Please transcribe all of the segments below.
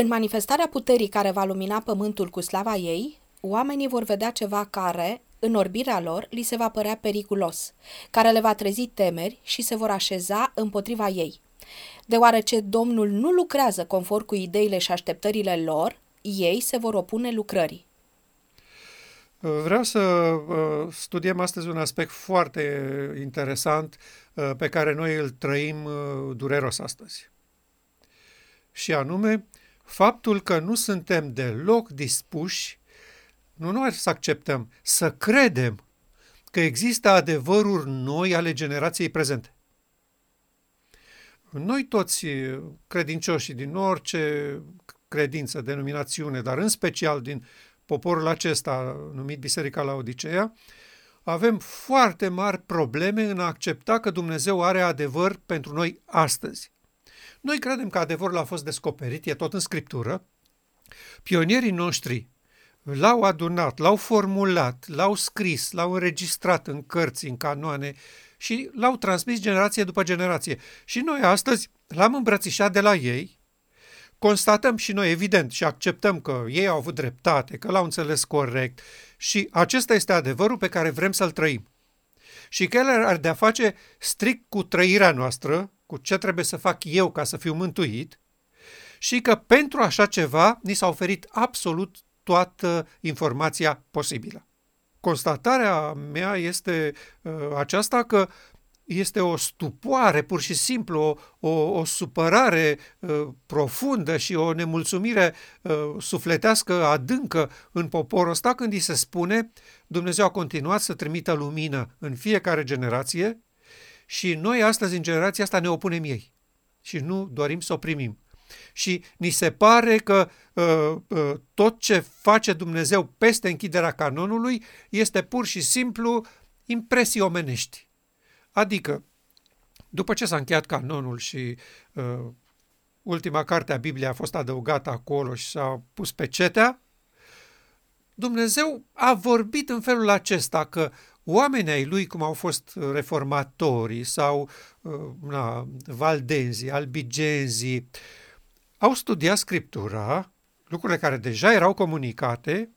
În manifestarea puterii care va lumina pământul cu slava ei, oamenii vor vedea ceva care, în orbirea lor, li se va părea periculos, care le va trezi temeri și se vor așeza împotriva ei. Deoarece Domnul nu lucrează conform cu ideile și așteptările lor, ei se vor opune lucrării. Vreau să uh, studiem astăzi un aspect foarte interesant uh, pe care noi îl trăim uh, dureros astăzi. Și anume, faptul că nu suntem deloc dispuși, nu noi să acceptăm, să credem că există adevăruri noi ale generației prezente. Noi toți credincioșii din orice credință, denominațiune, dar în special din poporul acesta numit Biserica la Odiseea, avem foarte mari probleme în a accepta că Dumnezeu are adevăr pentru noi astăzi. Noi credem că adevărul a fost descoperit, e tot în Scriptură. Pionierii noștri l-au adunat, l-au formulat, l-au scris, l-au înregistrat în cărți, în canoane și l-au transmis generație după generație. Și noi astăzi l-am îmbrățișat de la ei constatăm și noi, evident, și acceptăm că ei au avut dreptate, că l-au înțeles corect și acesta este adevărul pe care vrem să-l trăim. Și că el ar de-a face strict cu trăirea noastră, cu ce trebuie să fac eu ca să fiu mântuit, și că pentru așa ceva ni s-a oferit absolut toată informația posibilă. Constatarea mea este uh, aceasta că este o stupoare, pur și simplu, o, o, o supărare uh, profundă și o nemulțumire uh, sufletească adâncă în poporul ăsta când îi se spune Dumnezeu a continuat să trimită lumină în fiecare generație și noi astăzi în generația asta ne opunem ei și nu dorim să o primim. Și ni se pare că uh, uh, tot ce face Dumnezeu peste închiderea canonului este pur și simplu impresii omenești Adică, după ce s-a încheiat canonul și uh, ultima carte a Bibliei a fost adăugată acolo și s-a pus pe cetea, Dumnezeu a vorbit în felul acesta că oamenii ai lui, cum au fost reformatorii sau uh, na, valdenzii, albigenzii, au studiat Scriptura, lucrurile care deja erau comunicate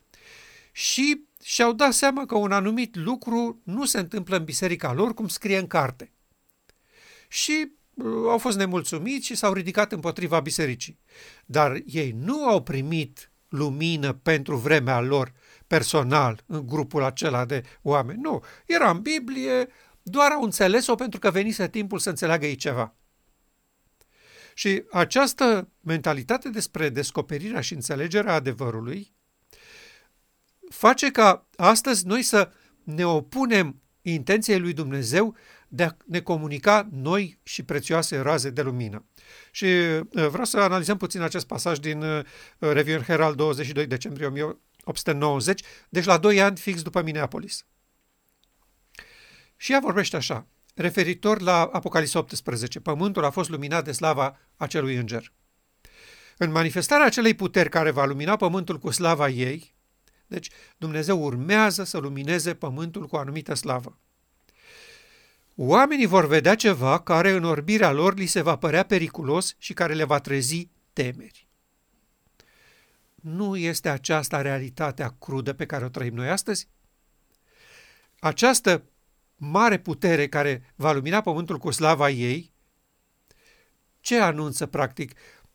și și-au dat seama că un anumit lucru nu se întâmplă în biserica lor cum scrie în carte. Și uh, au fost nemulțumiți și s-au ridicat împotriva bisericii. Dar ei nu au primit lumină pentru vremea lor personal în grupul acela de oameni. Nu, era în Biblie, doar au înțeles-o pentru că venise timpul să înțeleagă ei ceva. Și această mentalitate despre descoperirea și înțelegerea adevărului face ca astăzi noi să ne opunem intenției lui Dumnezeu de a ne comunica noi și prețioase raze de lumină. Și uh, vreau să analizăm puțin acest pasaj din uh, Review Herald 22 decembrie 1890, deci la 2 ani fix după Minneapolis. Și ea vorbește așa, referitor la Apocalipsa 18, pământul a fost luminat de slava acelui înger. În manifestarea acelei puteri care va lumina pământul cu slava ei, deci Dumnezeu urmează să lumineze pământul cu o anumită slavă. Oamenii vor vedea ceva care în orbirea lor li se va părea periculos și care le va trezi temeri. Nu este aceasta realitatea crudă pe care o trăim noi astăzi? Această mare putere care va lumina pământul cu slava ei, ce anunță practic?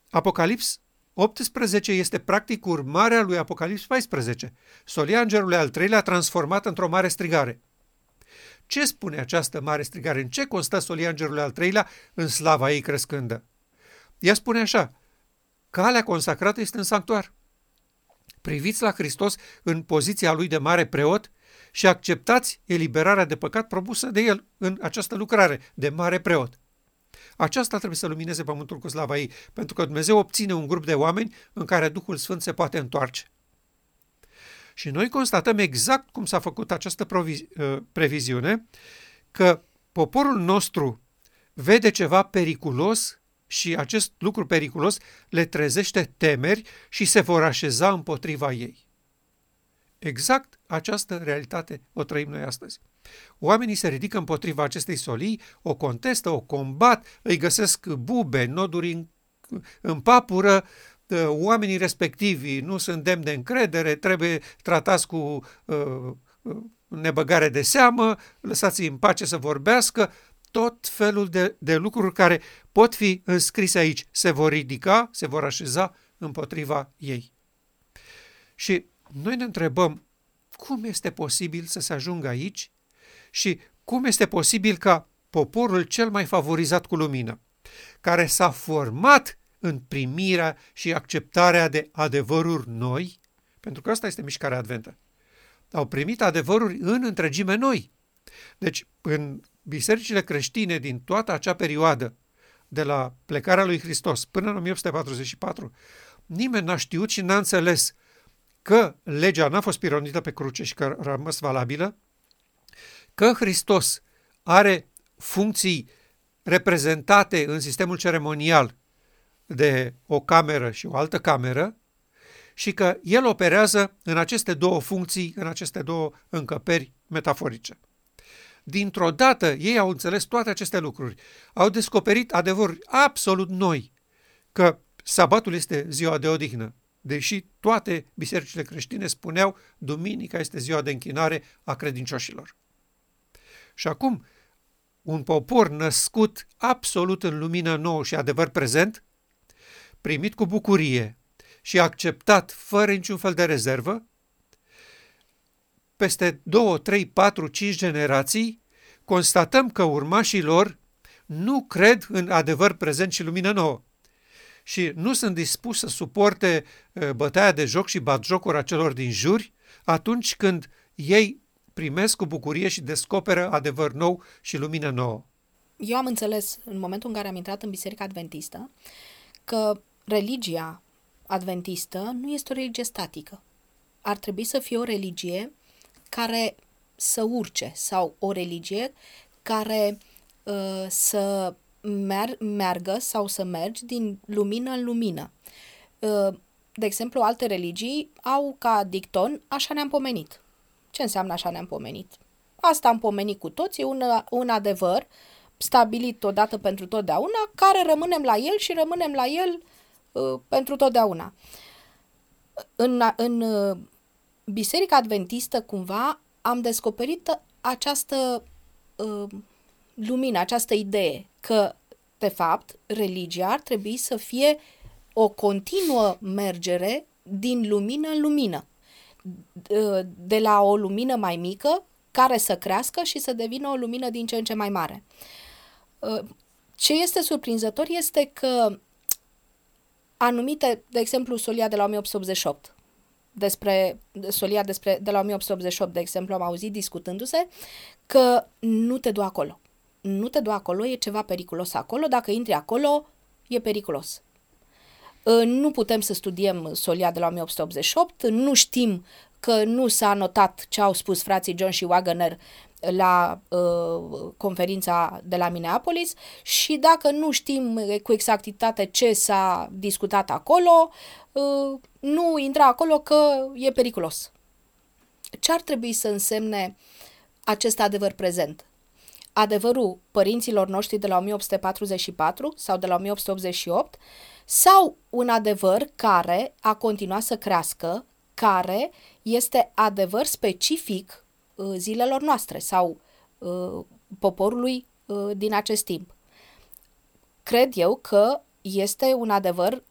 Apocalips 18 este practic urmarea lui Apocalips 14, solia îngerului al treilea transformat într-o mare strigare. Ce spune această mare strigare? În ce constă solia îngerului al treilea în slava ei crescândă? Ea spune așa, calea consacrată este în sanctuar. Priviți la Hristos în poziția lui de mare preot și acceptați eliberarea de păcat propusă de el în această lucrare de mare preot. Aceasta trebuie să lumineze pământul cu slava ei, pentru că Dumnezeu obține un grup de oameni în care Duhul Sfânt se poate întoarce. Și noi constatăm exact cum s-a făcut această uh, previziune, că poporul nostru vede ceva periculos și acest lucru periculos le trezește temeri și se vor așeza împotriva ei. Exact această realitate o trăim noi astăzi. Oamenii se ridică împotriva acestei solii, o contestă, o combat, îi găsesc bube, noduri în, în papură, uh, oamenii respectivi nu sunt demni de încredere, trebuie tratați cu uh, uh, nebăgare de seamă, lăsați-i în pace să vorbească, tot felul de, de lucruri care pot fi înscrise aici se vor ridica, se vor așeza împotriva ei. Și noi ne întrebăm cum este posibil să se ajungă aici și cum este posibil ca poporul cel mai favorizat cu lumină, care s-a format în primirea și acceptarea de adevăruri noi, pentru că asta este mișcarea adventă. Au primit adevăruri în întregime noi. Deci, în bisericile creștine din toată acea perioadă, de la plecarea lui Hristos până în 1844, nimeni n-a știut și n-a înțeles că legea n-a fost pironită pe cruce și că a rămas valabilă, că Hristos are funcții reprezentate în sistemul ceremonial de o cameră și o altă cameră și că el operează în aceste două funcții, în aceste două încăperi metaforice. Dintr-o dată ei au înțeles toate aceste lucruri, au descoperit adevăruri absolut noi, că sabatul este ziua de odihnă, deși toate bisericile creștine spuneau duminica este ziua de închinare a credincioșilor. Și acum, un popor născut absolut în lumină nouă și adevăr prezent, primit cu bucurie și acceptat fără niciun fel de rezervă, peste 2, 3, 4, 5 generații, constatăm că urmașii lor nu cred în adevăr prezent și lumină nouă și nu sunt dispuși să suporte bătaia de joc și batjocuri a celor din juri atunci când ei primesc cu bucurie și descoperă adevăr nou și lumină nouă. Eu am înțeles în momentul în care am intrat în Biserica Adventistă că religia adventistă nu este o religie statică. Ar trebui să fie o religie care să urce sau o religie care uh, să mer- meargă sau să mergi din lumină în lumină. Uh, de exemplu, alte religii au ca dicton așa ne-am pomenit. Ce înseamnă așa ne-am pomenit? Asta am pomenit cu toții, un, un adevăr stabilit odată pentru totdeauna, care rămânem la el și rămânem la el uh, pentru totdeauna. În, în uh, Biserica Adventistă, cumva, am descoperit această uh, lumină, această idee că, de fapt, religia ar trebui să fie o continuă mergere din lumină în lumină. De la o lumină mai mică care să crească și să devină o lumină din ce în ce mai mare. Uh, ce este surprinzător este că anumite, de exemplu, Solia de la 1888, despre Solia despre, de la 1888, de exemplu, am auzit discutându-se că nu te du acolo. Nu te du acolo, e ceva periculos acolo, dacă intri acolo, e periculos. Uh, nu putem să studiem Solia de la 1888, nu știm că nu s-a notat ce au spus frații John și Wagner la uh, conferința de la Minneapolis și dacă nu știm cu exactitate ce s-a discutat acolo, uh, nu intra acolo că e periculos. Ce ar trebui să însemne acest adevăr prezent? Adevărul părinților noștri de la 1844 sau de la 1888 sau un adevăr care a continuat să crească, care este adevăr specific uh, zilelor noastre sau uh, poporului uh, din acest timp. Cred eu că este un adevăr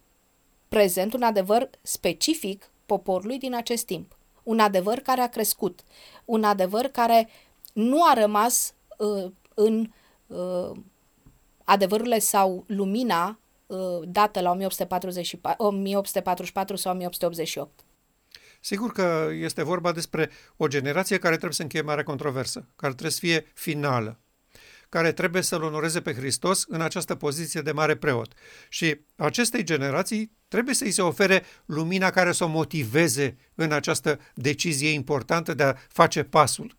prezent, un adevăr specific poporului din acest timp. Un adevăr care a crescut, un adevăr care nu a rămas uh, în uh, adevărurile sau lumina uh, dată la 1844, 1844 sau 1888. Sigur că este vorba despre o generație care trebuie să încheie mare controversă, care trebuie să fie finală, care trebuie să-L onoreze pe Hristos în această poziție de mare preot. Și acestei generații trebuie să-i se ofere lumina care să o motiveze în această decizie importantă de a face pasul.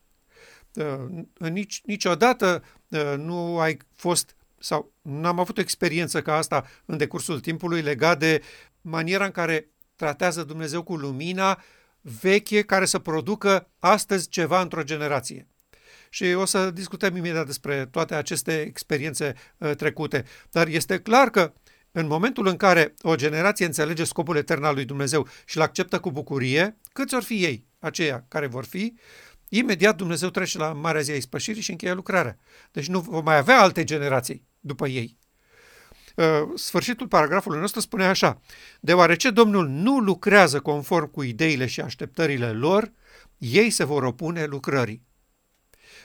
Uh, nici, niciodată uh, nu ai fost sau nu am avut o experiență ca asta în decursul timpului legat de maniera în care tratează Dumnezeu cu lumina veche care să producă astăzi ceva într-o generație. Și o să discutăm imediat despre toate aceste experiențe uh, trecute. Dar este clar că În momentul în care o generație înțelege scopul etern al lui Dumnezeu și îl acceptă cu bucurie, câți or fi ei, aceia care vor fi, imediat Dumnezeu trece la Marea Zi a Ispășirii și încheie lucrarea. Deci nu vom mai avea alte generații după ei. Uh, sfârșitul paragrafului nostru spune așa, deoarece Domnul nu lucrează conform cu ideile și așteptările lor, ei se vor opune lucrării.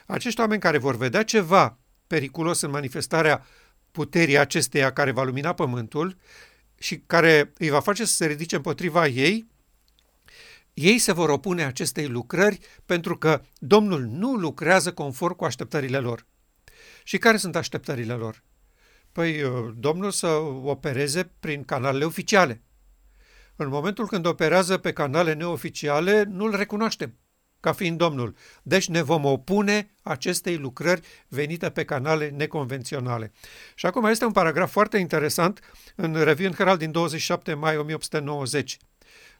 Acești oameni care vor vedea ceva periculos în manifestarea puterii acesteia care va lumina pământul și care îi va face să se ridice împotriva ei, ei se vor opune acestei lucrări pentru că Domnul nu lucrează conform cu așteptările lor. Și care sunt așteptările lor? Păi uh, Domnul să opereze prin canalele oficiale. În momentul când operează pe canale neoficiale, nu-l recunoaștem ca fiind Domnul. Deci ne vom opune acestei lucrări venite pe canale neconvenționale. Și acum este un paragraf foarte interesant în Review în Herald din 27 mai 1890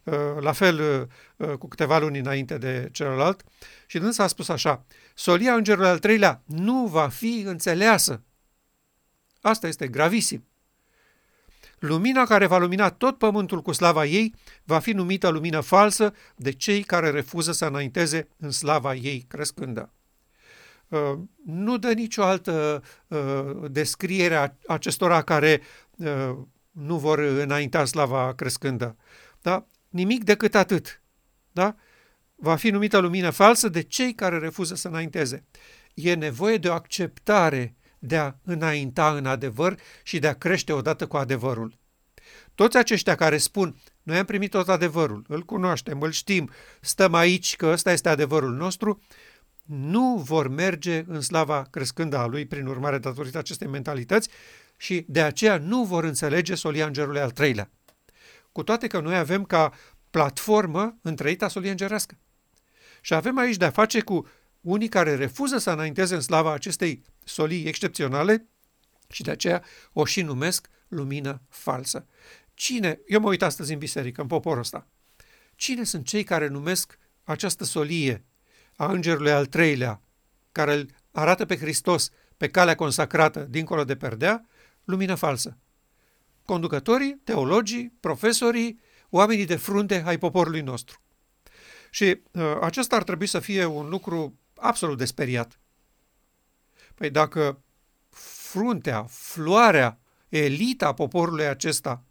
uh, la fel uh, cu câteva luni înainte de celălalt, și dânsa a spus așa, solia îngerului al treilea nu va fi înțeleasă. Asta este gravisim. Lumina care va lumina tot pământul cu slava ei va fi numită lumină falsă de cei care refuză să înainteze în slava ei crescândă. Uh, nu dă nicio altă uh, descriere a acestora care uh, nu vor înainta slava crescândă. Da? Nimic decât atât. Da? Va fi numită lumină falsă de cei care refuză să înainteze. E nevoie de o acceptare de a înainta în adevăr și de a crește odată cu adevărul. Toți aceștia care spun, noi am primit tot adevărul, îl cunoaștem, îl știm, stăm aici că ăsta este adevărul nostru, nu vor merge în slava crescândă a lui, prin urmare, datorită acestei mentalități, și de aceea nu vor înțelege solia îngerului al treilea. Cu toate că noi avem ca platformă întreita solie îngerească. Și avem aici de-a face cu unii care refuză să înainteze în slava acestei solii excepționale și de aceea o și numesc lumină falsă. Cine, eu mă uit astăzi în biserică, în poporul ăsta, cine sunt cei care numesc această solie a îngerului al treilea, care îl arată pe Hristos pe calea consacrată dincolo de perdea, lumină falsă? Conducătorii, teologii, profesorii, oamenii de frunte ai poporului nostru. Și uh, acesta ar trebui să fie un lucru absolut de speriat. Păi dacă fruntea, floarea, elita poporului acesta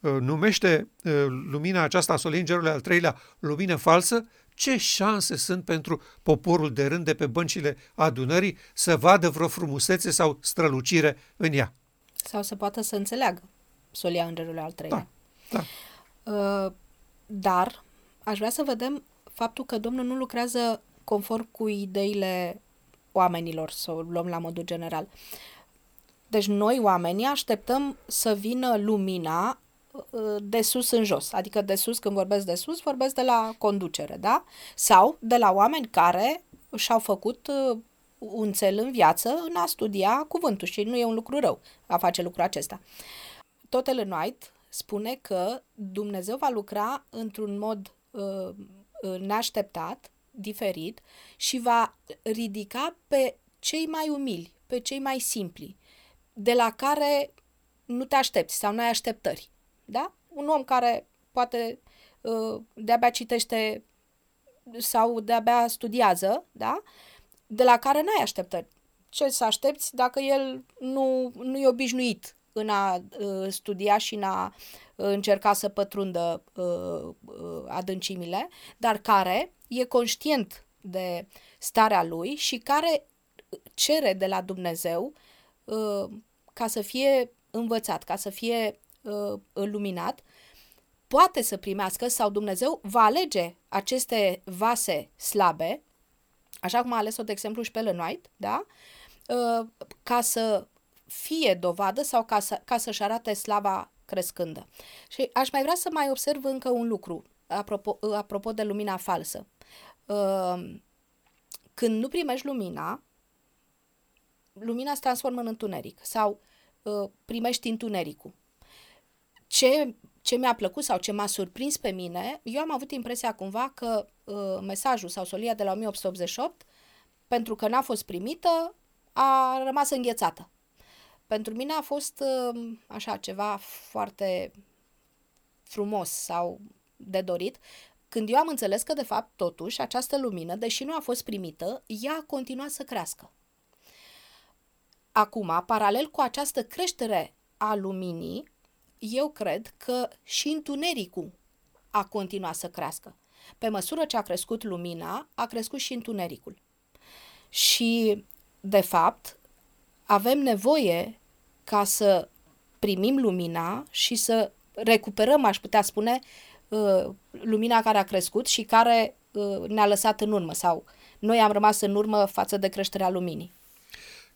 uh, numește uh, lumina aceasta a solingerului al treilea lumină falsă, ce șanse sunt pentru poporul de rând de pe băncile adunării să vadă vreo frumusețe sau strălucire în ea? Sau să poată să înțeleagă solia îngerului al treilea. Da, da. Uh, dar aș vrea să vedem faptul că Domnul nu lucrează conform cu ideile oamenilor, să o luăm la modul general. Deci noi, oamenii, așteptăm să vină lumina uh, de sus în jos. Adică de sus, când vorbesc de sus, vorbesc de la conducere, da? Sau de la oameni care și-au făcut uh, un cel în viață în a studia cuvântul și nu e un lucru rău a face lucrul acesta. Tot Ellen White spune că Dumnezeu va lucra într-un mod uh, neașteptat diferit și va ridica pe cei mai umili, pe cei mai simpli, de la care nu te aștepți sau nu ai așteptări. Da? Un om care poate uh, de-abia citește sau de-abia studiază, da? de la care nu ai așteptări. Ce să aștepți dacă el nu, nu e obișnuit în a uh, studia și în a uh, încerca să pătrundă uh, uh, adâncimile, dar care e conștient de starea lui și care cere de la Dumnezeu uh, ca să fie învățat, ca să fie uh, luminat, poate să primească sau Dumnezeu va alege aceste vase slabe, așa cum a ales-o, de exemplu, și pe Ellen White, da? Uh, ca să fie dovadă sau ca, să, ca să-și arate slava crescândă. Și aș mai vrea să mai observ încă un lucru, apropo, apropo de lumina falsă. Ehm, când nu primești lumina, lumina se transformă în întuneric sau uh, primești întunericul. Ce, ce mi-a plăcut sau ce m-a surprins pe mine, eu am avut impresia cumva că uh, mesajul sau solia de la 1888, pentru că n-a fost primită, a rămas înghețată. Pentru mine a fost uh, așa ceva foarte frumos sau de dorit, când eu am înțeles că, de fapt, totuși, această lumină, deși nu a fost primită, ea a continuat să crească. Acum, paralel cu această creștere a luminii, eu cred că și întunericul a continuat să crească. Pe măsură ce a crescut lumina, a crescut și întunericul. Și, de fapt, avem nevoie ca să primim lumina și să recuperăm, aș putea spune, uh, lumina care a crescut și care uh, ne-a lăsat în urmă sau noi am rămas în urmă față de creșterea luminii.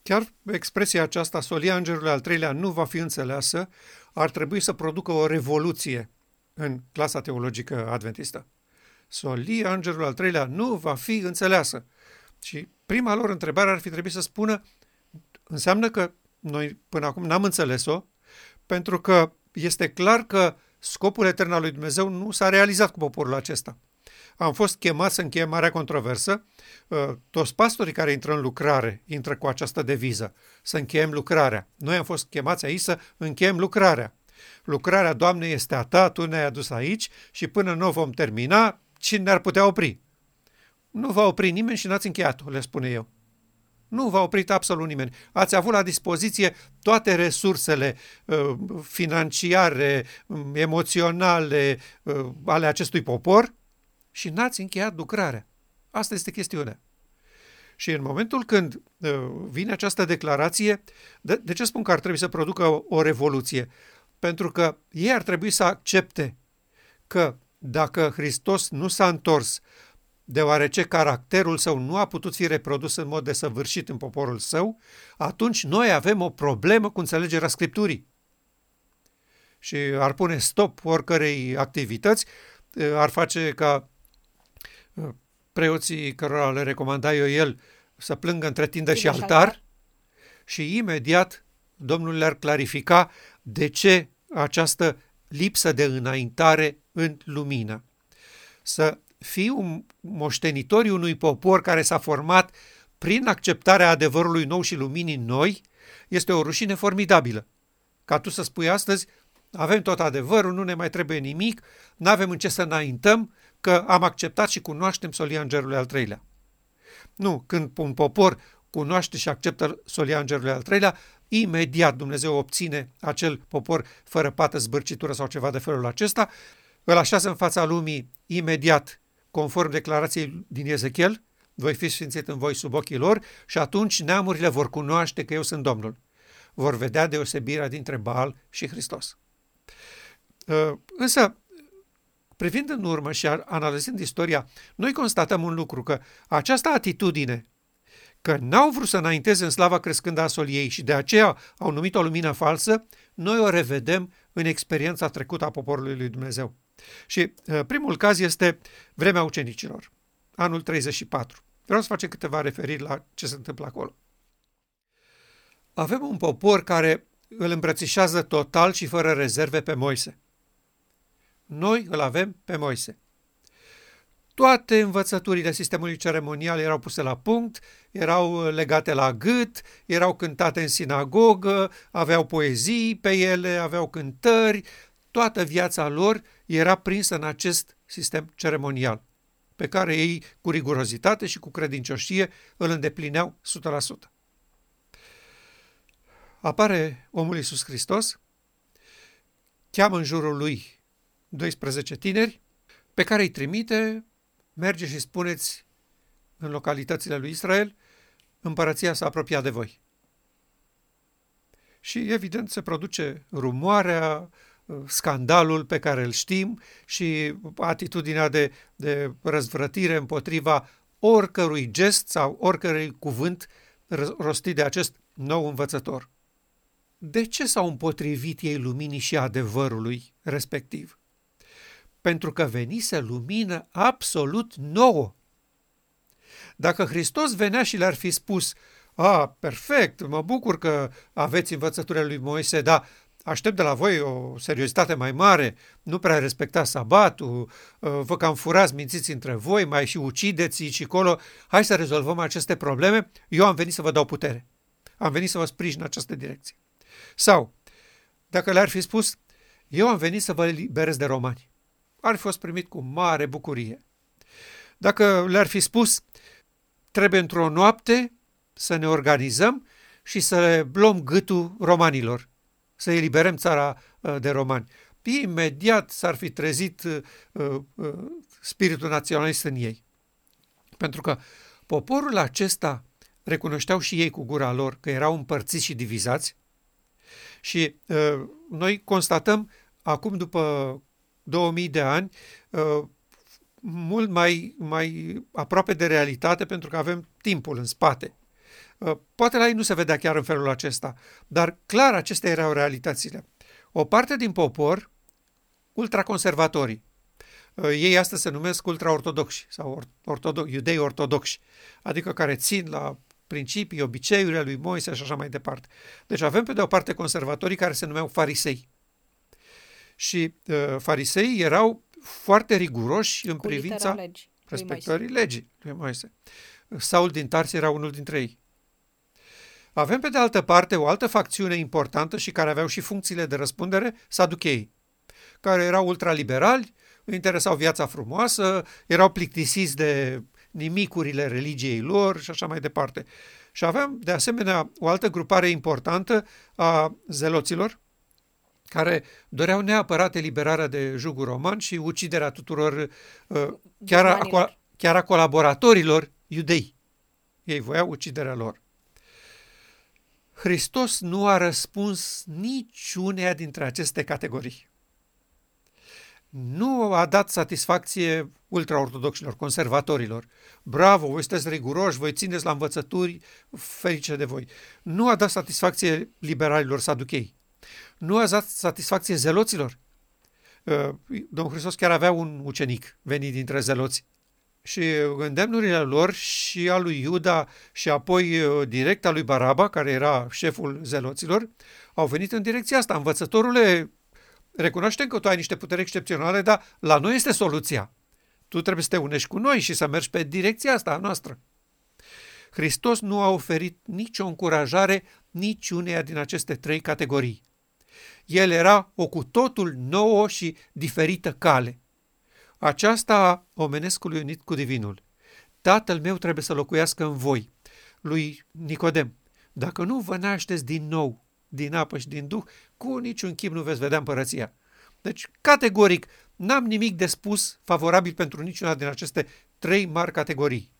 Chiar expresia aceasta, solia îngerului al treilea nu va fi înțeleasă, ar trebui să producă o revoluție în clasa teologică adventistă. Solia îngerului al treilea nu va fi înțeleasă. Și prima lor întrebare ar fi trebuit să spună, înseamnă că noi până acum n-am înțeles-o, pentru că este clar că scopul etern al lui Dumnezeu nu s-a realizat cu poporul acesta. Am fost chemat să încheiem marea controversă. Uh, toți pastorii care intră în lucrare intră cu această deviză, să încheiem lucrarea. Noi am fost chemați aici să încheiem lucrarea. Lucrarea, Doamne, este a Ta, Tu ne-ai adus aici și până nu o vom termina, cine ne-ar putea opri? Nu va opri nimeni și n-ați încheiat-o, le spune eu. Nu v-a oprit absolut nimeni. Ați avut la dispoziție toate resursele uh, financiare, um, emoționale uh, ale acestui popor și n-ați încheiat lucrarea. Asta este chestiunea. Și în momentul când uh, vine această declarație, de, de ce spun că ar trebui să producă o, o revoluție? Pentru că ei ar trebui să accepte că dacă Hristos nu s-a întors, deoarece caracterul său nu a putut fi reprodus în mod desăvârșit în poporul său, atunci noi avem o problemă cu înțelegerea Scripturii. Și ar pune stop oricărei activități, ar face ca uh, preoții cărora le recomanda eu el să plângă între tindă și altar și imediat Domnul le-ar clarifica de ce această lipsă de înaintare în lumină. Să fiu moștenitorii unui popor care s-a format prin acceptarea adevărului nou și luminii noi, este o rușine formidabilă. Ca tu să spui astăzi, avem tot adevărul, nu ne mai trebuie nimic, nu avem în ce să înaintăm, că am acceptat și cunoaștem solia îngerului al treilea. Nu, când un popor cunoaște și acceptă solia îngerului al treilea, imediat Dumnezeu obține acel popor fără pată, zbârcitură sau ceva de felul acesta, îl așează în fața lumii imediat conform declarației din Ezechiel, voi fi sfințit în voi sub ochii lor și atunci neamurile vor cunoaște că eu sunt Domnul. Vor vedea deosebirea dintre Baal și Hristos. Uh, însă, privind în urmă și analizând istoria, noi constatăm un lucru, că această atitudine că n-au vrut să înainteze în slava crescând a soliei și de aceea au numit o lumină falsă, noi o revedem în experiența trecută a poporului lui Dumnezeu. Și uh, primul caz este vremea ucenicilor, anul 34. Vreau să facem câteva referiri la ce se întâmplă acolo. Avem un popor care îl îmbrățișează total și fără rezerve pe Moise. Noi îl avem pe Moise. Toate învățăturile sistemului ceremonial erau puse la punct, erau legate la gât, erau cântate în sinagogă, aveau poezii pe ele, aveau cântări, toată viața lor era prinsă în acest sistem ceremonial, pe care ei, cu rigurozitate și cu credincioșie, îl îndeplineau 100%. Apare omul Iisus Hristos, cheamă în jurul lui 12 tineri, pe care îi trimite, merge și spuneți în localitățile lui Israel, împărăția s-a apropiat de voi. Și evident se produce rumoarea, scandalul pe care îl știm și atitudinea de, de răzvrătire împotriva oricărui gest sau oricărui cuvânt rostit de acest nou învățător. De ce s-au împotrivit ei luminii și adevărului respectiv? Pentru că venise lumină absolut nouă. Dacă Hristos venea și le-ar fi spus, a, perfect, mă bucur că aveți învățăturile lui Moise, dar aștept de la voi o seriozitate mai mare, nu prea respectați sabatul, uh, vă cam furați, mințiți între voi, mai și ucideți și colo, hai să rezolvăm aceste probleme, eu am venit să vă dau putere. Am venit să vă sprijin în această direcție. Sau, dacă le-ar fi spus, eu am venit să vă eliberez de romani, ar fi fost primit cu mare bucurie. Dacă le-ar fi spus, trebuie într-o noapte să ne organizăm și să le luăm gâtul romanilor, să eliberăm țara uh, de romani. Imediat s-ar fi trezit uh, uh, spiritul naționalist în ei. Pentru că poporul acesta recunoșteau și ei cu gura lor că erau împărțiți și divizați și uh, noi constatăm acum după 2000 de ani uh, mult mai, mai aproape de realitate pentru că avem timpul în spate. Uh, poate la ei nu se vedea chiar în felul acesta, dar clar acestea erau realitățile. O parte din popor, ultraconservatorii, uh, ei astăzi se numesc ultraortodoxi sau ortodox, iudei ortodoxi, adică care țin la principii, obiceiurile lui Moise și așa mai departe. Deci avem pe de o parte conservatorii care se numeau farisei. Și uh, farisei erau foarte riguroși în Cu privința legii respectării legii lui Moise. Saul din Tars era unul dintre ei. Avem pe de altă parte o altă facțiune importantă și care aveau și funcțiile de răspundere, saducheii, care erau ultraliberali, îi interesau viața frumoasă, erau plictisiți de nimicurile religiei lor și așa mai departe. Și avem, de asemenea, o altă grupare importantă a zeloților, care doreau neapărat eliberarea de jugul roman și uciderea tuturor, uh, chiar a, chiar a colaboratorilor iudei. Ei voiau uciderea lor. Hristos nu a răspuns niciunea dintre aceste categorii. Nu a dat satisfacție ultraortodoxilor, conservatorilor. Bravo, voi sunteți riguroși, voi țineți la învățături, ferice de voi. Nu a dat satisfacție liberalilor saduchei. Nu a dat satisfacție zeloților. Uh, Domnul Hristos chiar avea un ucenic venit dintre zeloți. Și îndemnurile lor și a lui Iuda și apoi uh, direct a lui Baraba, care era șeful zeloților, au venit în direcția asta. Învățătorule, recunoaștem că tu ai niște puteri excepționale, dar la noi este soluția. Tu trebuie să te unești cu noi și să mergi pe direcția asta a noastră. Hristos nu a oferit nicio încurajare niciuneia din aceste trei categorii. El era o cu totul nouă și diferită cale. Aceasta a omenescului unit cu divinul. Tatăl meu trebuie să locuiască în voi. Lui Nicodem, dacă nu vă nașteți din nou, din apă și din duh, cu niciun chip nu veți vedea împărăția. Deci, categoric, n-am nimic de spus favorabil pentru niciuna din aceste trei mari categorii.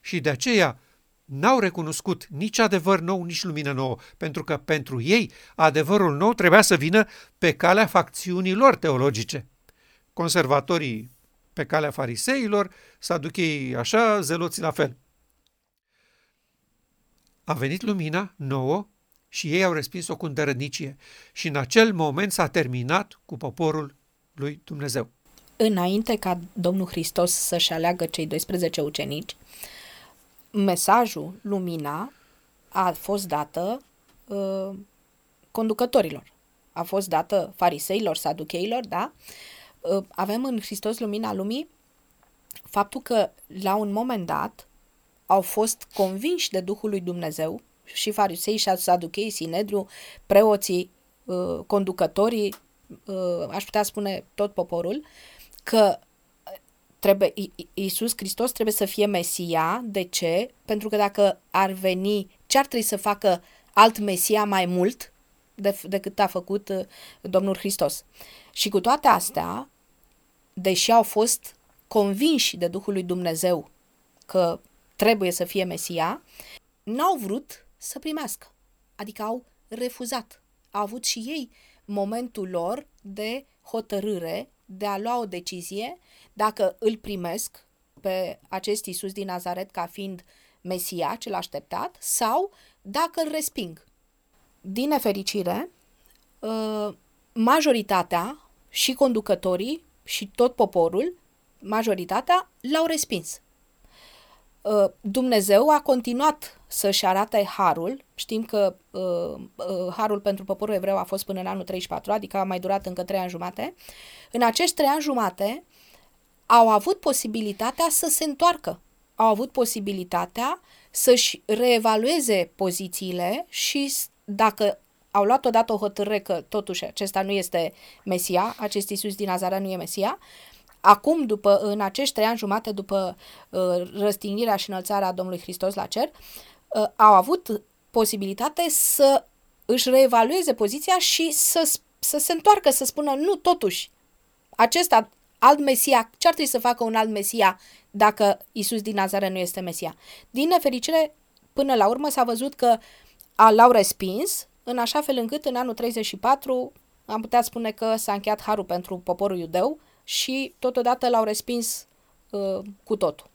Și de aceea n-au recunoscut nici adevăr nou, nici lumină nouă, pentru că pentru ei adevărul nou trebuia să vină pe calea facțiunilor teologice. Conservatorii pe calea fariseilor, saducheii așa, zeloții la fel. A venit lumina nouă și ei au respins-o cu îndărădnicie și în acel moment s-a terminat cu poporul lui Dumnezeu. Înainte ca Domnul Hristos să-și aleagă cei 12 ucenici, mesajul, lumina, a fost dată uh, conducătorilor. A fost dată fariseilor, saducheilor, da? Uh, avem în Hristos lumina lumii faptul că la un moment dat au fost convinși de Duhul lui Dumnezeu și farisei și saduchei, Sinedriu, preoții, uh, conducătorii, uh, aș putea spune tot poporul, că trebuie, Iisus Hristos trebuie să fie Mesia. De ce? Pentru că dacă ar veni, ce ar trebui să facă alt Mesia mai mult de, decât a făcut uh, Domnul Hristos? Și cu toate astea, deși au fost convinși de Duhul lui Dumnezeu că trebuie să fie Mesia, n-au vrut să primească. Adică au refuzat. Au avut și ei momentul lor de hotărâre, de a lua o decizie dacă îl primesc pe acest Isus din Nazaret ca fiind Mesia, cel așteptat, sau dacă îl resping. Din nefericire, ă, majoritatea și conducătorii și tot poporul, majoritatea, l-au respins. Ă, Dumnezeu a continuat să-și arate harul. Știm că uh, uh, harul pentru poporul evreu a fost până în anul 34, adică a mai durat încă trei ani jumate. În acești trei ani jumate au avut posibilitatea să se întoarcă. Au avut posibilitatea să-și reevalueze pozițiile și dacă au luat odată o hotărâre că totuși acesta nu este Mesia, acest Iisus din Nazarea nu e Mesia. Acum, după, în acești trei ani jumate după uh, răstignirea și înălțarea Domnului Hristos la cer, uh, au avut posibilitate să își reevalueze poziția și să, să se întoarcă, să spună nu, totuși, acesta, alt Mesia, ce ar trebui să facă un alt Mesia dacă Isus din Nazare nu este Mesia? Din nefericire, până la urmă s-a văzut că a, l-au respins, în așa fel încât în anul 34 am putea spune că s-a încheiat harul pentru poporul iudeu și totodată l-au respins uh, cu totul.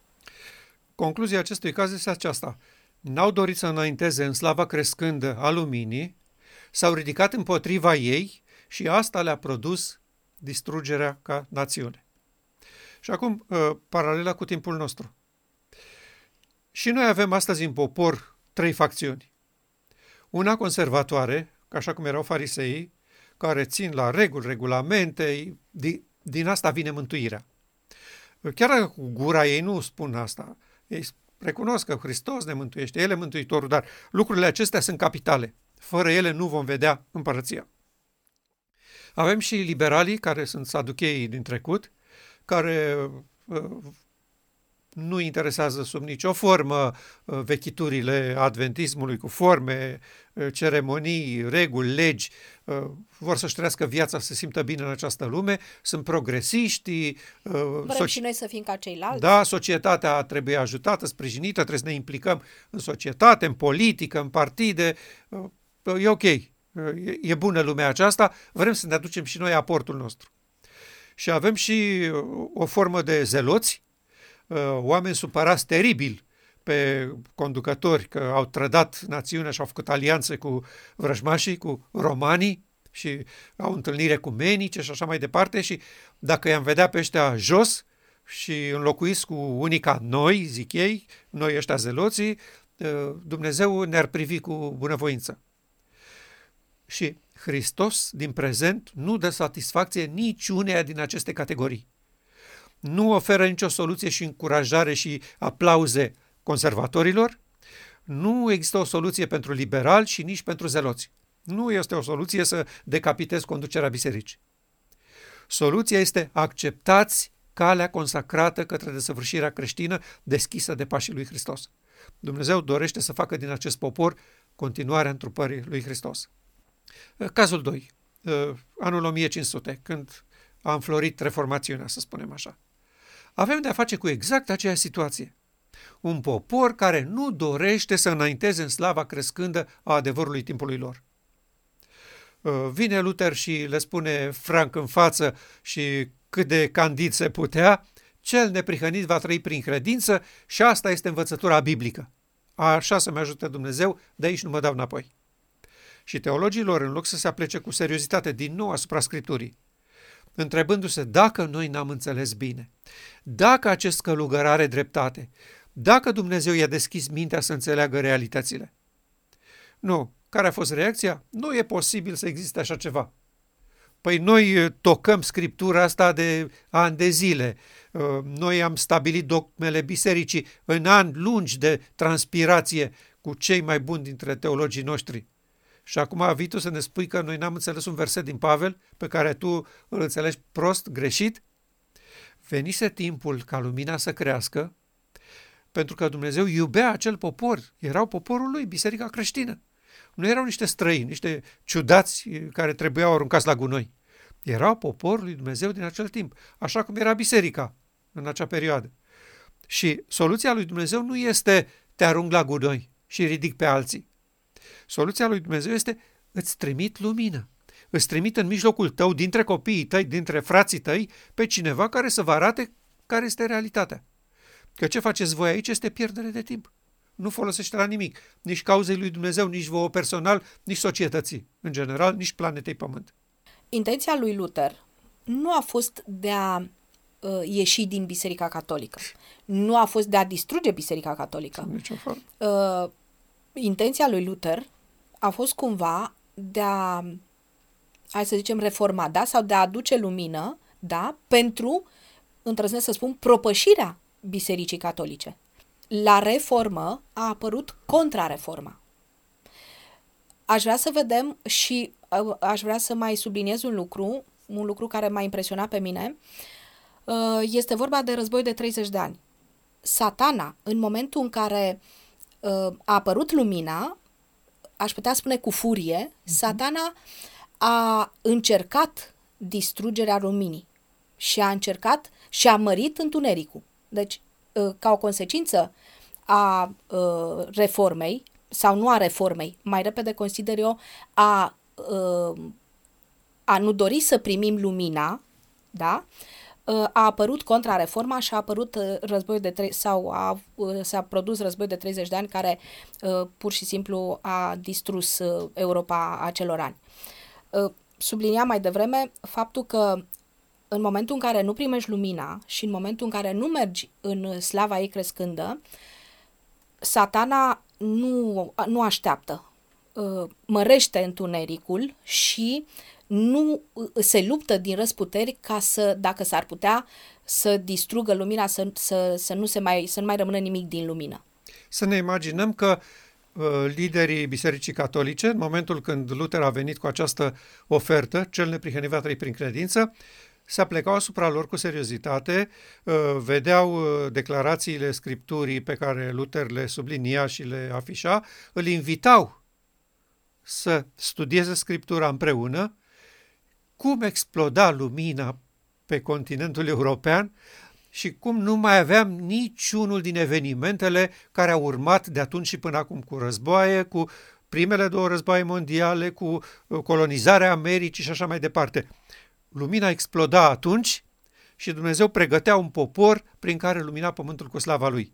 Concluzia acestui caz este aceasta. N-au dorit să înainteze în slava crescândă a luminii, s-au ridicat împotriva ei și asta le-a produs distrugerea ca națiune. Și acum, uh, paralela cu timpul nostru. Și noi avem astăzi în popor trei facțiuni. Una conservatoare, așa cum erau fariseii, care țin la reguli, regulamente, din asta vine mântuirea. Chiar dacă cu gura ei nu spun asta, ei recunosc că Hristos ne mântuiește, El e mântuitorul, dar lucrurile acestea sunt capitale. Fără ele nu vom vedea împărăția. Avem și liberalii, care sunt saducheii din trecut, care uh, nu interesează sub nicio formă uh, vechiturile adventismului cu forme, uh, ceremonii, reguli, legi, vor să-și trăiască viața, să se simtă bine în această lume, sunt progresiști. Vrem soci... și noi să fim ca ceilalți. Da, societatea trebuie ajutată, sprijinită, trebuie să ne implicăm în societate, în politică, în partide. E ok, e bună lumea aceasta, vrem să ne aducem și noi aportul nostru. Și avem și o formă de zeloți, uh, oameni supărați teribil pe conducători că au trădat națiunea și au făcut alianțe cu vrăjmașii, cu romanii și au întâlnire cu menice și așa mai departe și dacă i-am vedea pe ăștia jos și înlocuiți cu unii ca noi, zic ei, noi ăștia zeloții, uh, Dumnezeu ne-ar privi cu bunăvoință. Și Hristos din prezent nu dă satisfacție niciuneia din aceste categorii. Nu oferă nicio soluție și încurajare și aplauze conservatorilor, nu există o soluție pentru liberali și nici pentru zeloți. Nu este o soluție să decapitezi conducerea bisericii. Soluția este acceptați calea consacrată către desăvârșirea creștină deschisă de pașii lui Hristos. Dumnezeu dorește să facă din acest popor continuarea întrupării lui Hristos. Uh, cazul 2, uh, anul 1500, când a înflorit reformațiunea, să spunem așa. Avem de a face cu exact aceeași situație. Un popor care nu dorește să înainteze în slava crescândă a adevărului timpului lor. Uh, vine Luther și le spune franc în față și cât de candid se putea, cel neprihănit va trăi prin credință și asta este învățătura biblică. Așa să-mi ajute Dumnezeu, de aici nu mă dau înapoi și teologilor, în loc să se aplece cu seriozitate din nou asupra Scripturii, întrebându-se dacă noi n-am înțeles bine, dacă acest călugăr are dreptate, dacă Dumnezeu i-a deschis mintea să înțeleagă realitățile. Nu. Care a fost reacția? Nu e posibil să existe așa ceva. Păi noi tocăm scriptura asta de ani de zile. Noi am stabilit dogmele bisericii în ani lungi de transpirație cu cei mai buni dintre teologii noștri. Și acum vii tu să ne spui că noi n-am înțeles un verset din Pavel pe care tu îl înțelegi prost, greșit? Venise timpul ca lumina să crească, pentru că Dumnezeu iubea acel popor. Erau poporul lui, biserica creștină. Nu erau niște străini, niște ciudați care trebuiau aruncați la gunoi. Erau poporul lui Dumnezeu din acel timp, așa cum era biserica în acea perioadă. Și soluția lui Dumnezeu nu este te arunc la gunoi și ridic pe alții. Soluția lui Dumnezeu este îți trimit lumină. Îți trimit în mijlocul tău, dintre copiii tăi, dintre frații tăi, pe cineva care să vă arate care este realitatea. Că ce faceți voi aici este pierdere de timp. Nu folosește la nimic, nici cauzei lui Dumnezeu, nici vouă personal, nici societății, în general, nici planetei Pământ. Intenția lui Luther nu a fost de a uh, ieși din Biserica Catolică. Nu a fost de a distruge Biserica Catolică. Uh, intenția lui Luther a fost cumva de a, hai să zicem, reforma, da? Sau de a aduce lumină, da? Pentru, întrăznesc să spun, propășirea Bisericii Catolice. La reformă a apărut contrareforma. aș vrea să vedem și uh, aș vrea să mai subliniez un lucru, un lucru care m-a impresionat pe mine. Uh, este vorba de război de 30 de ani. Satana, în momentul în care uh, a apărut lumina, aș putea spune cu furie, uh-huh. satana a încercat distrugerea luminii și a încercat și a mărit întunericul. Deci, ca o consecință a reformei, sau nu a reformei, mai repede consider eu, a, a nu dori să primim lumina, da? A apărut contrareforma și a apărut războiul de tre- sau a, s-a produs război de 30 de ani care pur și simplu a distrus Europa acelor ani. Sublinia mai devreme faptul că în momentul în care nu primești lumina și în momentul în care nu mergi în slava ei crescândă, satana nu, nu așteaptă. Uh, mărește întunericul și nu uh, se luptă din răsputeri ca să, dacă s-ar putea, să distrugă lumina, să, să, să, nu, se mai, să nu mai rămână nimic din lumină. Să ne imaginăm că uh, liderii Bisericii Catolice, în momentul când Luther a venit cu această ofertă, cel neprihănit va trăi prin credință, se aplecau asupra lor cu seriozitate, uh, vedeau uh, declarațiile Scripturii pe care Luther le sublinia și le afișa, îl invitau să studieze Scriptura împreună, cum exploda lumina pe continentul european și cum nu mai aveam niciunul din evenimentele care au urmat de atunci și până acum cu războaie, cu primele două războaie mondiale, cu uh, colonizarea Americii și așa mai departe. Lumina exploda atunci și Dumnezeu pregătea un popor prin care lumina pământul cu slava lui.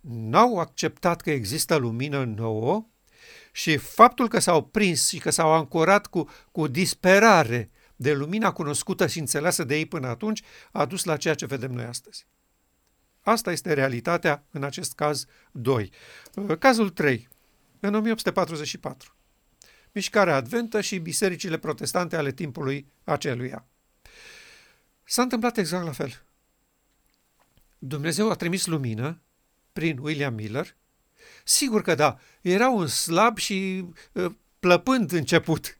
N-au acceptat că există lumină nouă și faptul că s-au prins și că s-au ancorat cu, cu disperare de lumina cunoscută și înțeleasă de ei până atunci a dus la ceea ce vedem noi astăzi. Asta este realitatea în acest caz 2. Cazul 3. În 1844 mișcarea adventă și bisericile protestante ale timpului aceluia. S-a întâmplat exact la fel. Dumnezeu a trimis lumină prin William Miller. Sigur că da, era un slab și uh, plăpând început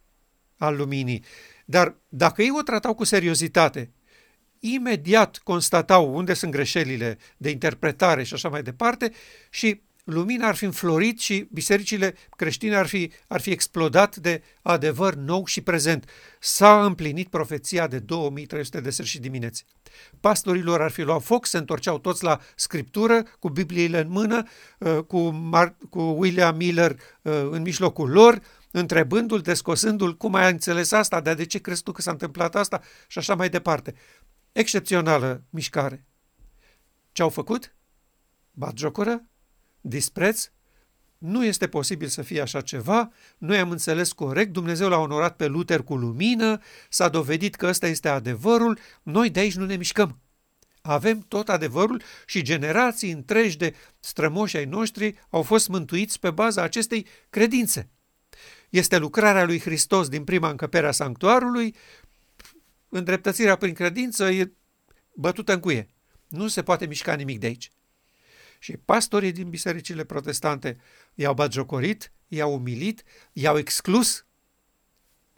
al luminii, dar dacă ei o tratau cu seriozitate, imediat constatau unde sunt greșelile de interpretare și așa mai departe și lumina ar fi înflorit și bisericile creștine ar fi, ar fi explodat de adevăr nou și prezent. S-a împlinit profeția de 2300 de seri și dimineți. Pastorilor ar fi luat foc, se întorceau toți la scriptură, cu Bibliile în mână, uh, cu, Mar- cu William Miller uh, în mijlocul lor, întrebându-l, descosându-l cum ai înțeles asta, dar de ce crezi tu că s-a întâmplat asta și așa mai departe. Excepțională mișcare. Ce au făcut? Bat jocură? Dispreț, nu este posibil să fie așa ceva, noi am înțeles corect, Dumnezeu l-a onorat pe Luther cu lumină, s-a dovedit că ăsta este adevărul, noi de aici nu ne mișcăm. Avem tot adevărul și generații întregi de strămoși ai noștri au fost mântuiți pe baza acestei credințe. Este lucrarea lui Hristos din prima încăpere a sanctuarului, îndreptățirea prin credință e bătută în cuie. Nu se poate mișca nimic de aici. Și pastorii din bisericile protestante i-au batjocorit, i-au umilit, i-au exclus.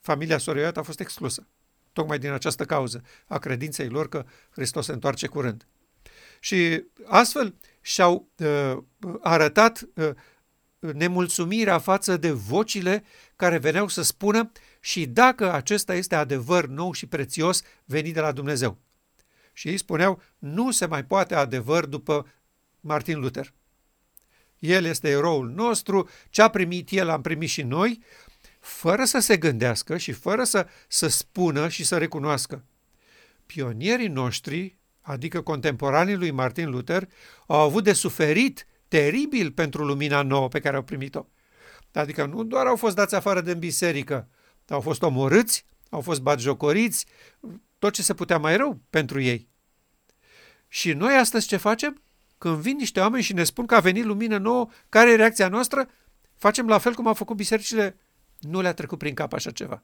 Familia Sorioiat a fost exclusă, tocmai din această cauză a credinței lor că Hristos se întoarce curând. Și astfel și-au uh, arătat uh, nemulțumirea față de vocile care veneau să spună și dacă acesta este adevăr nou și prețios venit de la Dumnezeu. Și ei spuneau, nu se mai poate adevăr după Martin Luther. El este eroul nostru, ce a primit el am primit și noi, fără să se gândească și fără să, să spună și să recunoască. Pionierii noștri, adică contemporanii lui Martin Luther, au avut de suferit teribil pentru lumina nouă pe care au primit-o. Adică nu doar au fost dați afară din biserică, au fost omorâți, au fost batjocoriți, tot ce se putea mai rău pentru ei. Și noi astăzi ce facem? Când vin niște oameni și ne spun că a venit lumină nouă, care e reacția noastră? Facem la fel cum au făcut bisericile? Nu le-a trecut prin cap așa ceva.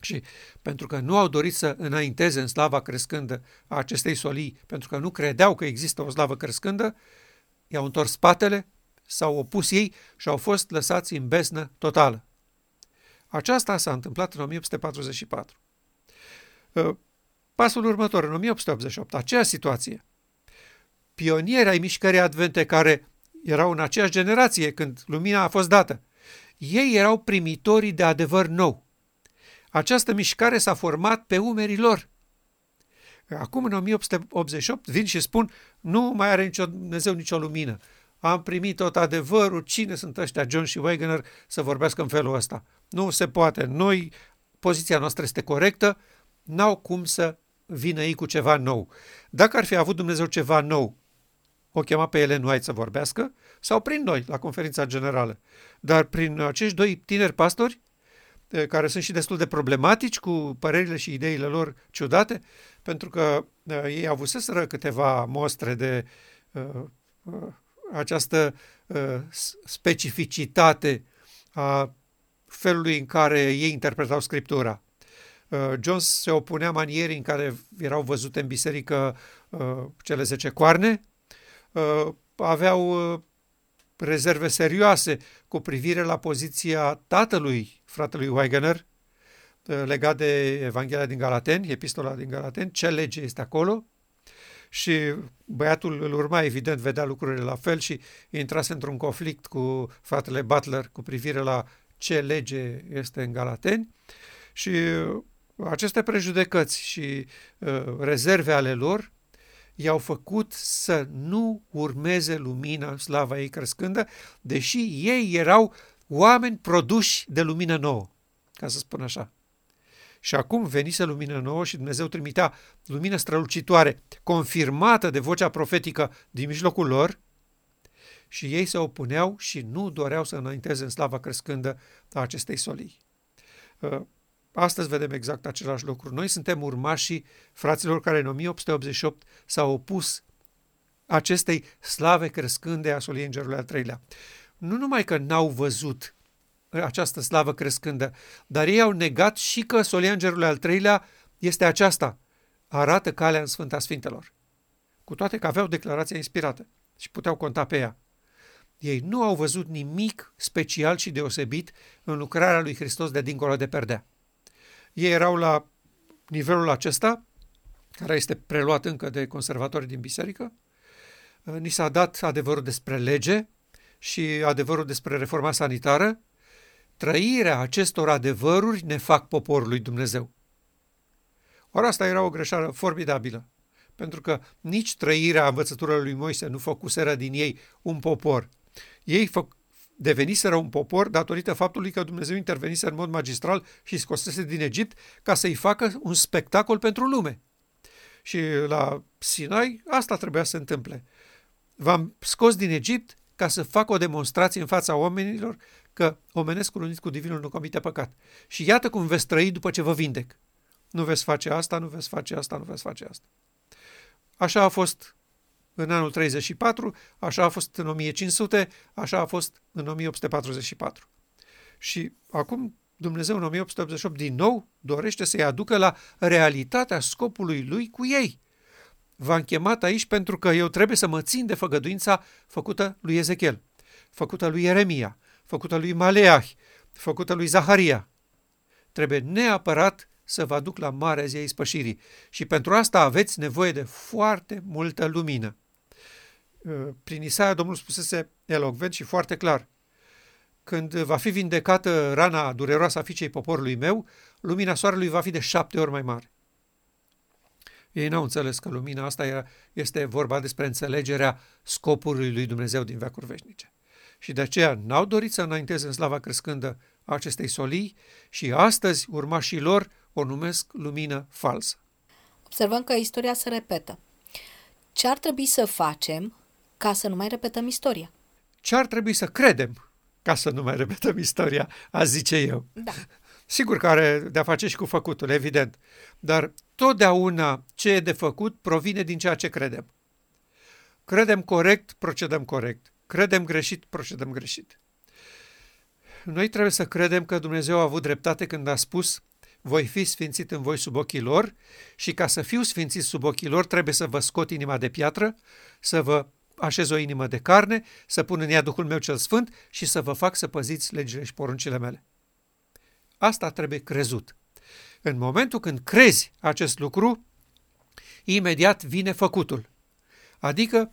Și pentru că nu au dorit să înainteze în slava crescândă a acestei solii, pentru că nu credeau că există o slavă crescândă, i-au întors spatele, s-au opus ei și au fost lăsați în besnă totală. Aceasta s-a întâmplat în 1844. Uh, pasul următor, în 1888, aceeași situație. Pionieri ai mișcării advente care erau în aceeași generație când lumina a fost dată. Ei erau primitorii de adevăr nou. Această mișcare s-a format pe umerii lor. Acum, în 1888, vin și spun, nu mai are nicio Dumnezeu nicio lumină. Am primit tot adevărul, cine sunt ăștia, John și Wagner, să vorbească în felul ăsta. Nu se poate. Noi, poziția noastră este corectă, n-au cum să vină ei cu ceva nou. Dacă ar fi avut Dumnezeu ceva nou, o chema pe Ellen White să vorbească, sau prin noi, la conferința generală. Dar prin acești doi tineri pastori, eh, care sunt și destul de problematici cu părerile și ideile lor ciudate, pentru că uh, ei avuseseră câteva mostre de uh, uh, această uh, specificitate a felului în care ei interpretau Scriptura. Uh, Jones se opunea manierii în care erau văzute în biserică uh, cele zece coarne, uh, aveau uh, rezerve serioase cu privire la poziția tatălui fratelui Wegener, uh, legat de Evanghelia din Galateni, epistola din Galateni, ce lege este acolo, și băiatul îl urma, evident, vedea lucrurile la fel și intrase într-un conflict cu fratele Butler cu privire la ce lege este în Galateni. Și aceste prejudecăți și uh, rezerve ale lor i-au făcut să nu urmeze lumina slava ei crescândă, deși ei erau oameni produși de lumină nouă, ca să spun așa. Și acum venise lumină nouă și Dumnezeu trimitea lumină strălucitoare, confirmată de vocea profetică din mijlocul lor, și ei se opuneau și nu doreau să înainteze în slava crescândă a acestei solii. Uh, astăzi vedem exact același lucru. Noi suntem urmașii fraților care în 1888 s-au opus acestei slave crescânde a soliei îngerului al treilea. Nu numai că n-au văzut această slavă crescândă, dar ei au negat și că solia îngerului al treilea este aceasta, arată calea în Sfânta Sfintelor. Cu toate că aveau declarația inspirată și puteau conta pe ea. Ei nu au văzut nimic special și deosebit în lucrarea lui Hristos de dincolo de perdea. Ei erau la nivelul acesta, care este preluat încă de conservatorii din biserică. Ni s-a dat adevărul despre lege și adevărul despre reforma sanitară, Trăirea acestor adevăruri ne fac poporul lui Dumnezeu. Ori asta era o greșeală formidabilă, pentru că nici trăirea învățăturilor lui Moise nu făcuseră din ei un popor. Ei fă, deveniseră un popor datorită faptului că Dumnezeu intervenise în mod magistral și scosese din Egipt ca să-i facă un spectacol pentru lume. Și la Sinai asta trebuia să se întâmple. V-am scos din Egipt ca să fac o demonstrație în fața oamenilor că omenescul unit cu divinul nu comite păcat. Și iată cum veți trăi după ce vă vindec. Nu veți face asta, nu veți face asta, nu veți face asta. Așa a fost în anul 34, așa a fost în 1500, așa a fost în 1844. Și acum Dumnezeu în 1888 din nou dorește să-i aducă la realitatea scopului lui cu ei. V-am chemat aici pentru că eu trebuie să mă țin de făgăduința făcută lui Ezechiel, făcută lui Ieremia, făcută lui Maleah, făcută lui Zaharia. Trebuie neapărat să vă aduc la marea zi a ispășirii și pentru asta aveți nevoie de foarte multă lumină. Uh, prin Isaia Domnul spusese elocvent și foarte clar, când va fi vindecată rana dureroasă a fiicei poporului meu, lumina soarelui va fi de șapte ori mai mare. Ei n-au înțeles că lumina asta este vorba despre înțelegerea scopului lui Dumnezeu din veacuri veșnice și de aceea n-au dorit să înainteze în slava crescândă a acestei solii și astăzi urmașii lor o numesc lumină falsă. Observăm că istoria se repetă. Ce ar trebui să facem ca să nu mai repetăm istoria? Ce ar trebui să credem ca să nu mai repetăm istoria, a zice eu. Da. Sigur că are de-a face și cu făcutul, evident, dar totdeauna ce e de făcut provine din ceea ce credem. Credem corect, procedăm corect. Credem greșit, procedăm greșit. Noi trebuie să credem că Dumnezeu a avut dreptate când a spus voi fi sfințit în voi sub ochii lor și ca să fiu sfințit sub ochii lor trebuie să vă scot inima de piatră, să vă așez o inimă de carne, să pun în ea Duhul meu cel Sfânt și să vă fac să păziți legile și poruncile mele. Asta trebuie crezut. În momentul când crezi acest lucru, imediat vine făcutul. Adică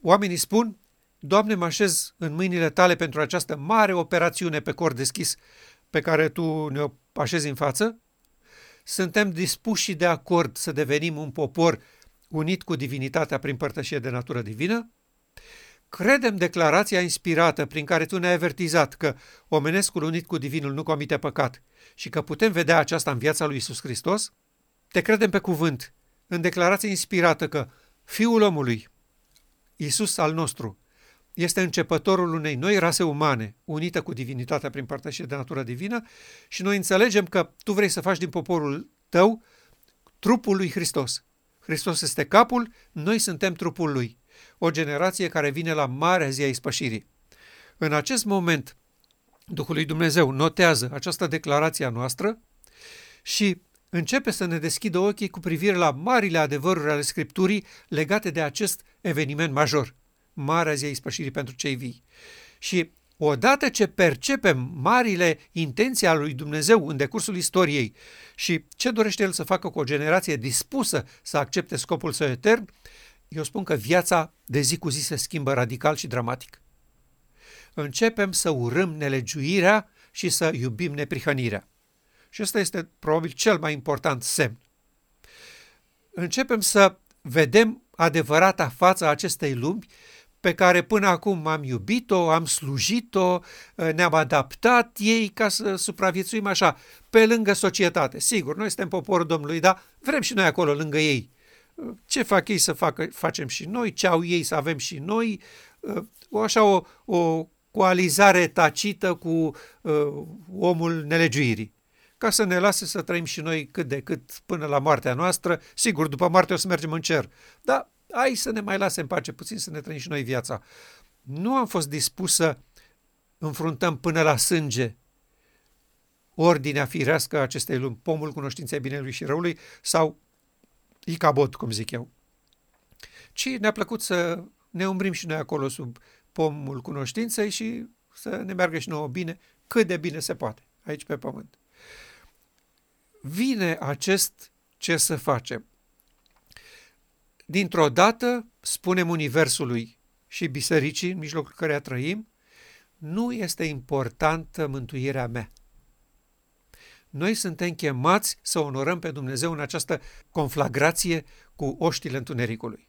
oamenii spun, Doamne, mă așez în mâinile tale pentru această mare operațiune pe cor deschis pe care tu ne-o așezi în față. Suntem dispuși și de acord să devenim un popor unit cu divinitatea prin părtășie de natură divină. Credem declarația inspirată prin care tu ne-ai avertizat că omenescul unit cu divinul nu comite păcat și că putem vedea aceasta în viața lui Isus Hristos. Te credem pe cuvânt, în declarația inspirată că Fiul omului, Isus al nostru, este începătorul unei noi rase umane, unită cu divinitatea prin părtășie de natură divină și noi înțelegem că tu vrei să faci din poporul tău trupul lui Hristos. Hristos este capul, noi suntem trupul lui. O generație care vine la marea zi a ispășirii. În acest moment, Duhul lui Dumnezeu notează această declarație a noastră și începe să ne deschidă ochii cu privire la marile adevăruri ale Scripturii legate de acest eveniment major, Marea Zi a Ispășirii pentru cei vii. Și odată ce percepem marile intenții ale lui Dumnezeu în decursul istoriei și ce dorește El să facă cu o generație dispusă să accepte scopul său etern, eu spun că viața de zi cu zi se schimbă radical și dramatic. Începem să urâm nelegiuirea și să iubim neprihănirea. Și ăsta este probabil cel mai important semn. Începem să vedem adevărata fața acestei lumi pe care până acum am iubit-o, am slujit-o, ne-am adaptat ei ca să supraviețuim așa, pe lângă societate. Sigur, noi suntem poporul Domnului, dar vrem și noi acolo, lângă ei. Ce fac ei să facă, facem și noi, ce au ei să avem și noi, o așa o, o coalizare tacită cu uh, omul nelegiuirii ca să ne lase să trăim și noi cât de cât până la moartea noastră. Sigur, după moarte o să mergem în cer, dar hai să ne mai lase în pace puțin să ne trăim și noi viața. Nu am fost dispus să înfruntăm până la sânge ordinea firească a acestei lumi, pomul cunoștinței binelui și răului sau icabod, cum zic eu. Ci ne-a plăcut să ne umbrim și noi acolo sub pomul cunoștinței și să ne meargă și nouă bine, cât de bine se poate, aici pe pământ vine acest ce să facem. Dintr-o dată, spunem Universului și bisericii în mijlocul căreia trăim, nu este importantă mântuirea mea. Noi suntem chemați să onorăm pe Dumnezeu în această conflagrație cu oștile întunericului.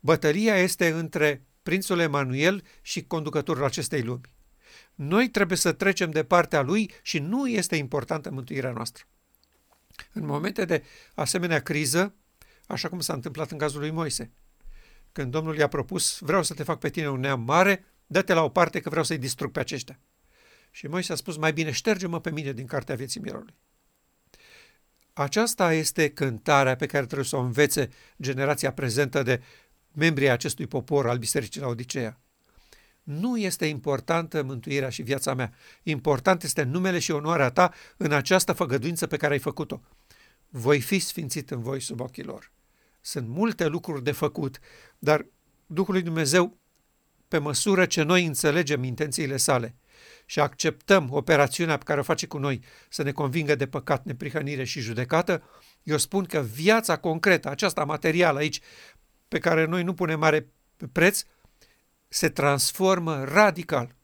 Bătălia este între prințul Emanuel și conducătorul acestei lumi. Noi trebuie să trecem de partea lui și nu este importantă mântuirea noastră. În momente de asemenea criză, așa cum s-a întâmplat în cazul lui Moise, când Domnul i-a propus, vreau să te fac pe tine un neam mare, dă-te la o parte că vreau să-i distrug pe aceștia. Și Moise a spus, mai bine șterge-mă pe mine din cartea vieții mirului. Aceasta este cântarea pe care trebuie să o învețe generația prezentă de membrii acestui popor al Bisericii la Odiceea. Nu este importantă mântuirea și viața mea. Important este numele și onoarea ta în această făgăduință pe care ai făcut-o. Voi fi sfințit în voi sub ochii lor. Sunt multe lucruri de făcut, dar Duhul lui Dumnezeu, pe măsură ce noi înțelegem intențiile sale și acceptăm operațiunea pe care o face cu noi să ne convingă de păcat, neprihănire și judecată, eu spun că viața concretă, aceasta materială aici, pe care noi nu punem mare preț, se transformă radical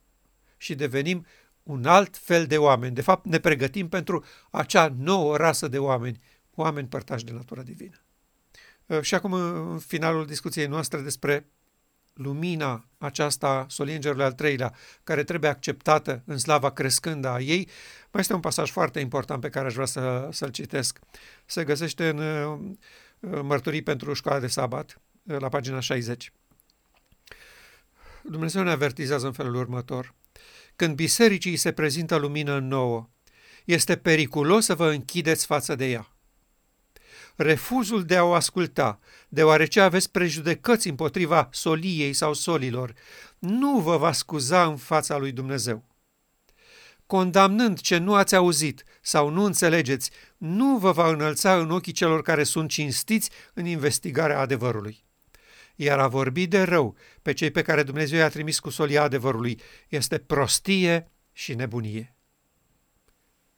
și devenim un alt fel de oameni. De fapt, ne pregătim pentru acea nouă rasă de oameni, oameni părtași de natura divină. Uh, și acum, în finalul discuției noastre despre lumina aceasta soliengerului al treilea, care trebuie acceptată în slava crescândă a ei, mai este un pasaj foarte important pe care aș vrea să, să-l citesc. Se găsește în uh, Mărturii pentru școala de sabat, uh, la pagina 60. Dumnezeu ne avertizează în felul următor. Când bisericii se prezintă lumină nouă, este periculos să vă închideți față de ea. Refuzul de a o asculta, deoarece aveți prejudecăți împotriva soliei sau solilor, nu vă va scuza în fața lui Dumnezeu. Condamnând ce nu ați auzit sau nu înțelegeți, nu vă va înălța în ochii celor care sunt cinstiți în investigarea adevărului. iar a vorbi de rău pe cei pe care Dumnezeu i-a trimis cu solia adevărului este prostie și nebunie.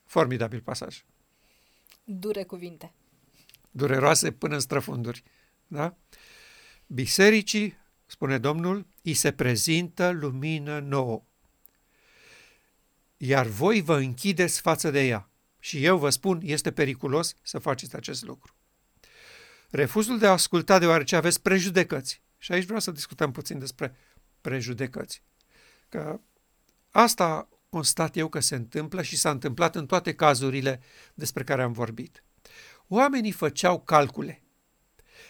Formidabil pasaj. Dure cuvinte. Dureroase până în străfunduri. Da? Bisericii, spune Domnul, îi se prezintă lumină nouă. Iar voi vă închideți față de ea. Și eu vă spun, este periculos să faceți acest lucru. Refuzul de a asculta deoarece aveți prejudecăți. Și aici vreau să discutăm puțin despre prejudecăți. Că asta constat eu că se întâmplă și s-a întâmplat în toate cazurile despre care am vorbit. Oamenii făceau calcule.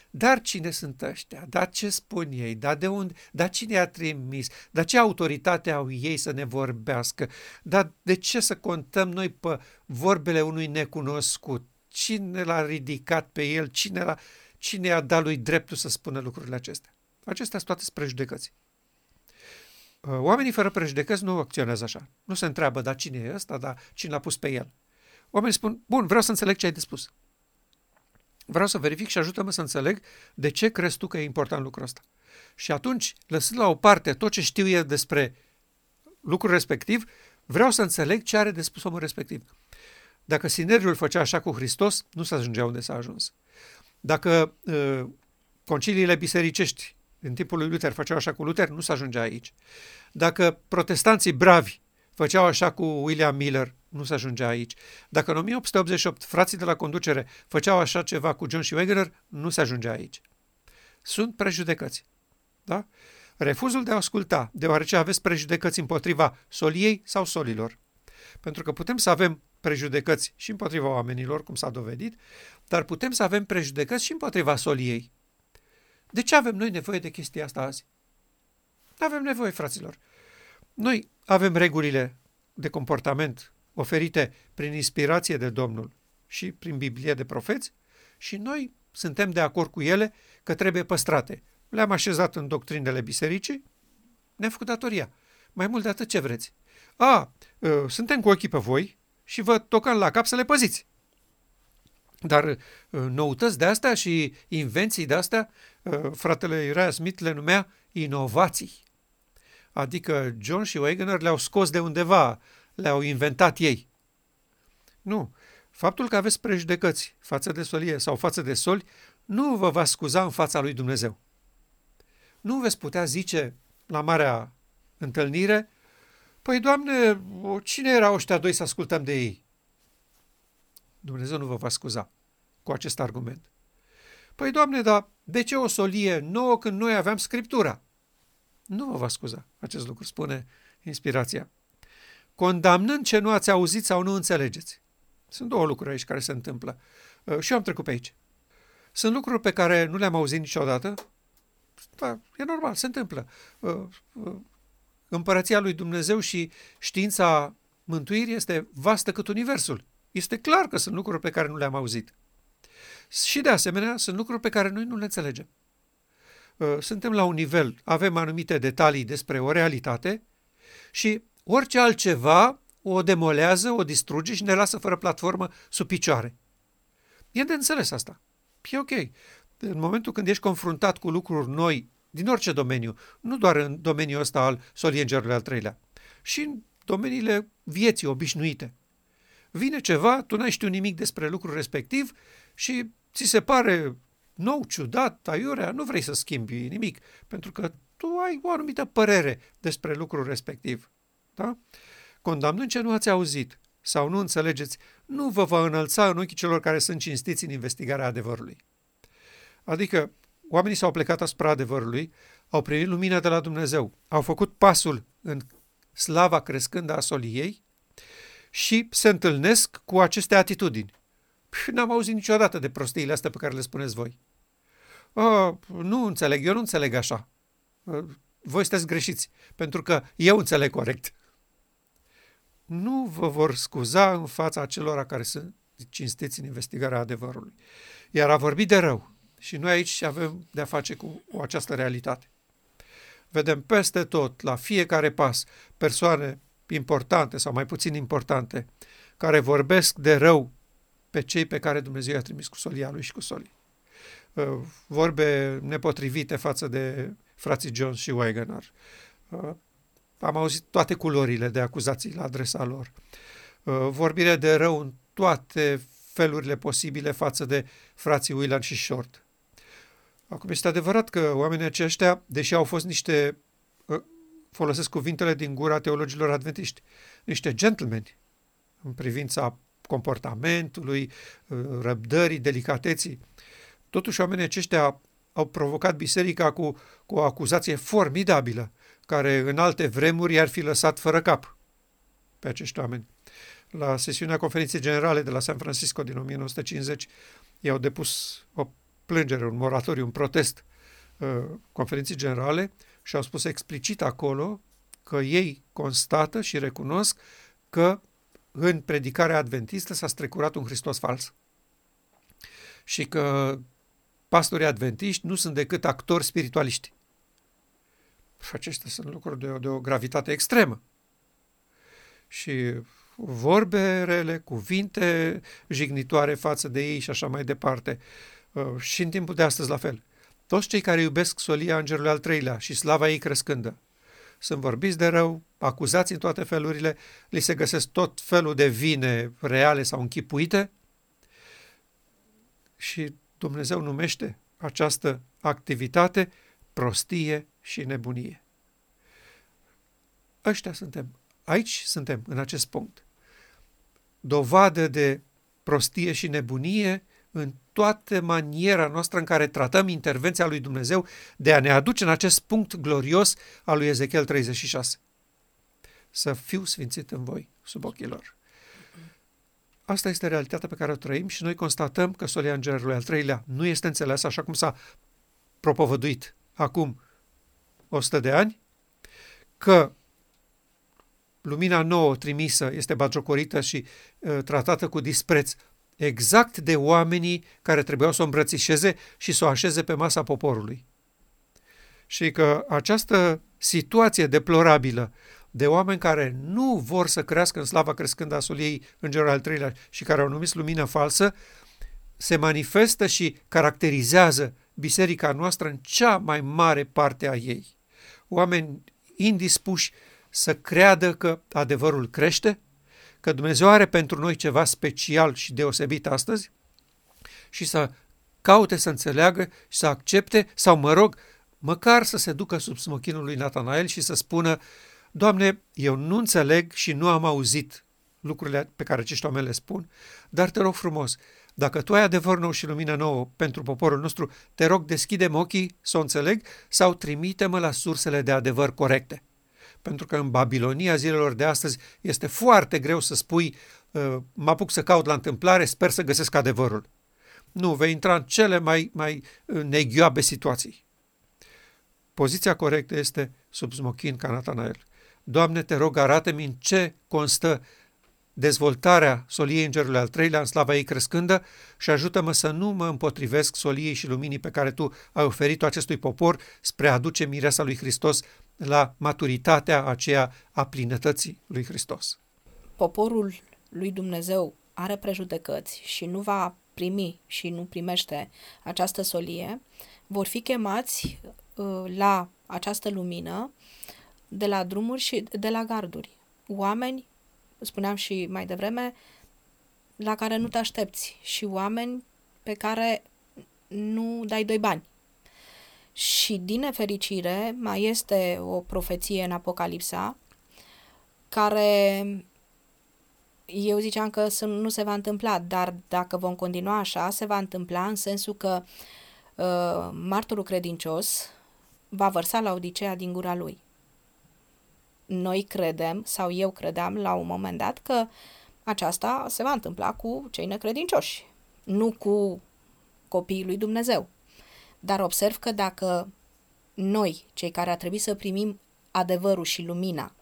Dar cine sunt ăștia? Dar ce spun ei? Dar de unde? Dar cine a trimis? Dar ce autoritate au ei să ne vorbească? Dar de ce să contăm noi pe vorbele unui necunoscut? Cine l-a ridicat pe el? Cine, l-a, cine a dat lui dreptul să spună lucrurile acestea? Acestea sunt toate prejudecăți. Uh, oamenii fără prejudecăți nu acționează așa. Nu se întreabă, dar cine e ăsta, dar cine l-a pus pe el. Oamenii spun, bun, vreau să înțeleg ce ai de spus. Vreau să verific și ajută-mă să înțeleg de ce crezi tu că e important lucrul ăsta. Și atunci, lăsând la o parte tot ce știu eu despre lucrul respectiv, vreau să înțeleg ce are de spus omul respectiv. Dacă Sineriul făcea așa cu Hristos, nu se ajungea unde s-a ajuns. Dacă uh, conciliile bisericești în timpul lui Luther făceau așa cu Luther, nu se ajungea aici. Dacă protestanții bravi făceau așa cu William Miller, nu se ajungea aici. Dacă în 1888 frații de la conducere făceau așa ceva cu John și Wegener, nu se ajungea aici. Sunt prejudecăți. Da? Refuzul de a asculta, deoarece aveți prejudecăți împotriva soliei sau solilor. Pentru că putem să avem prejudecăți și împotriva oamenilor, cum s-a dovedit, dar putem să avem prejudecăți și împotriva soliei. De ce avem noi nevoie de chestia asta azi? Nu avem nevoie, fraților. Noi avem regulile de comportament oferite prin inspirație de Domnul și prin Biblie de profeți și noi suntem de acord cu ele că trebuie păstrate. Le-am așezat în doctrinele bisericii, ne-am făcut datoria. Mai mult de atât ce vreți. A, ă, suntem cu ochii pe voi și vă tocăm la cap să le păziți. Dar ă, noutăți de astea și invenții de astea, ă, fratele Uriah Smith le numea inovații. Adică John și Wegener le-au scos de undeva, le-au inventat ei. Nu. Faptul că aveți prejudecăți față de solie sau față de soli nu vă va scuza în fața lui Dumnezeu. Nu veți putea zice la marea întâlnire, păi, Doamne, cine erau ăștia doi să ascultăm de ei? Dumnezeu nu vă va scuza cu acest argument. Păi, Doamne, dar de ce o solie nouă când noi aveam Scriptura? Nu vă va scuza acest lucru, spune inspirația. Condamnând ce nu ați auzit sau nu înțelegeți. Sunt două lucruri aici care se întâmplă. Uh, și eu am trecut pe aici. Sunt lucruri pe care nu le-am auzit niciodată. Da, e normal, se întâmplă. Uh, uh, împărăția lui Dumnezeu și știința mântuirii este vastă cât universul. Este clar că sunt lucruri pe care nu le-am auzit. Și de asemenea, sunt lucruri pe care noi nu le înțelegem. Uh, suntem la un nivel, avem anumite detalii despre o realitate și orice altceva o demolează, o distruge și ne lasă fără platformă sub picioare. E de înțeles asta. E ok. În momentul când ești confruntat cu lucruri noi, din orice domeniu, nu doar în domeniul ăsta al soliengerului al treilea, și în domeniile vieții obișnuite. Vine ceva, tu n-ai știut nimic despre lucrul respectiv și ți se pare nou, ciudat, aiurea, nu vrei să schimbi nimic, pentru că tu ai o anumită părere despre lucrul respectiv. Da? Condamnând ce nu ați auzit sau nu înțelegeți, nu vă va înălța în ochii celor care sunt cinstiți în investigarea adevărului. Adică, oamenii s-au plecat asupra adevărului, au primit lumina de la Dumnezeu, au făcut pasul în slava crescândă a soliei și se întâlnesc cu aceste atitudini. N-am auzit niciodată de prostiile astea pe care le spuneți voi. A, nu înțeleg, eu nu înțeleg așa. Voi sunteți greșiți, pentru că eu înțeleg corect. Nu vă vor scuza în fața celor care sunt cinstiți în investigarea adevărului. Iar a vorbit de rău. Și noi aici avem de-a face cu, cu această realitate. Vedem peste tot, la fiecare pas, persoane importante sau mai puțin importante, care vorbesc de rău pe cei pe care Dumnezeu i-a trimis cu solia lui și cu solii. uh, vorbe nepotrivite față de frații Jones și Wagner. Uh, am auzit toate culorile de acuzații la adresa lor. Uh, vorbire de rău în toate felurile posibile față de frații Willan și Short. Acum este adevărat că oamenii aceștia, deși au fost niște, folosesc cuvintele din gura teologilor adventiști, niște gentlemen în privința comportamentului, răbdării, delicateții, totuși oamenii aceștia au provocat biserica cu, cu o acuzație formidabilă, care în alte vremuri i-ar fi lăsat fără cap pe acești oameni. La sesiunea conferinței generale de la San Francisco din 1950, i-au depus o plângere, un moratoriu, un protest uh, conferinței generale și au spus explicit acolo că ei constată și recunosc că în predicarea adventistă s-a strecurat un Hristos fals și că pastorii adventiști nu sunt decât actori spiritualiști. Și aceștia sunt lucruri de, de o gravitate extremă. Și vorbe rele, cuvinte jignitoare față de ei și așa mai departe. Uh, și în timpul de astăzi la fel. Toți cei care iubesc solia îngerului al treilea și slava ei crescândă sunt vorbiți de rău, acuzați în toate felurile, li se găsesc tot felul de vine reale sau închipuite și Dumnezeu numește această activitate prostie și nebunie. Ăștia suntem. Aici suntem, în acest punct. Dovadă de prostie și nebunie în toată maniera noastră în care tratăm intervenția lui Dumnezeu de a ne aduce în acest punct glorios al lui Ezechiel 36. Să fiu sfințit în voi sub ochii lor. Asta este realitatea pe care o trăim și noi constatăm că solia îngerului al treilea nu este înțeles așa cum s-a propovăduit acum 100 de ani, că lumina nouă trimisă este bagiocorită și uh, tratată cu dispreț exact de oamenii care trebuiau să o îmbrățișeze și să o așeze pe masa poporului. Și că această situație deplorabilă de oameni care nu vor să crească în slava crescând a soliei îngerul al treilea și care au numit lumină falsă, se manifestă și caracterizează biserica noastră în cea mai mare parte a ei. Oameni indispuși să creadă că adevărul crește, că Dumnezeu are pentru noi ceva special și deosebit astăzi și să caute să înțeleagă și să accepte sau, mă rog, măcar să se ducă sub smochinul lui Natanael și să spună Doamne, eu nu înțeleg și nu am auzit lucrurile pe care acești oameni le spun, dar te rog frumos, dacă tu ai adevăr nou și lumină nouă pentru poporul nostru, te rog, deschide ochii să o înțeleg sau trimite-mă la sursele de adevăr corecte pentru că în Babilonia zilelor de astăzi este foarte greu să spui uh, mă apuc să caut la întâmplare, sper să găsesc adevărul. Nu, vei intra în cele mai, mai uh, neghioabe situații. Poziția corectă este sub smochin ca Natanael. Doamne, te rog, arată-mi în ce constă dezvoltarea soliei îngerului al treilea în slava ei crescândă și ajută-mă să nu mă împotrivesc soliei și luminii pe care tu ai oferit-o acestui popor spre a aduce mireasa lui Hristos la maturitatea aceea a plinătății lui Hristos. Poporul lui Dumnezeu are prejudecăți și nu va primi și nu primește această solie, vor fi chemați uh, la această lumină de la drumuri și de la garduri. Oameni, spuneam și mai devreme, la care nu te aștepți și oameni pe care nu dai doi bani. Și din nefericire mai este o profeție în Apocalipsa care eu ziceam că nu se va întâmpla, dar dacă vom continua așa, se va întâmpla în sensul că uh, martorul credincios va vărsa la Odiseea din gura lui. Noi credem, sau eu credeam la un moment dat, că aceasta se va întâmpla cu cei necredincioși, nu cu copiii lui Dumnezeu. Dar observ că dacă noi, cei care ar trebui să primim adevărul și lumina,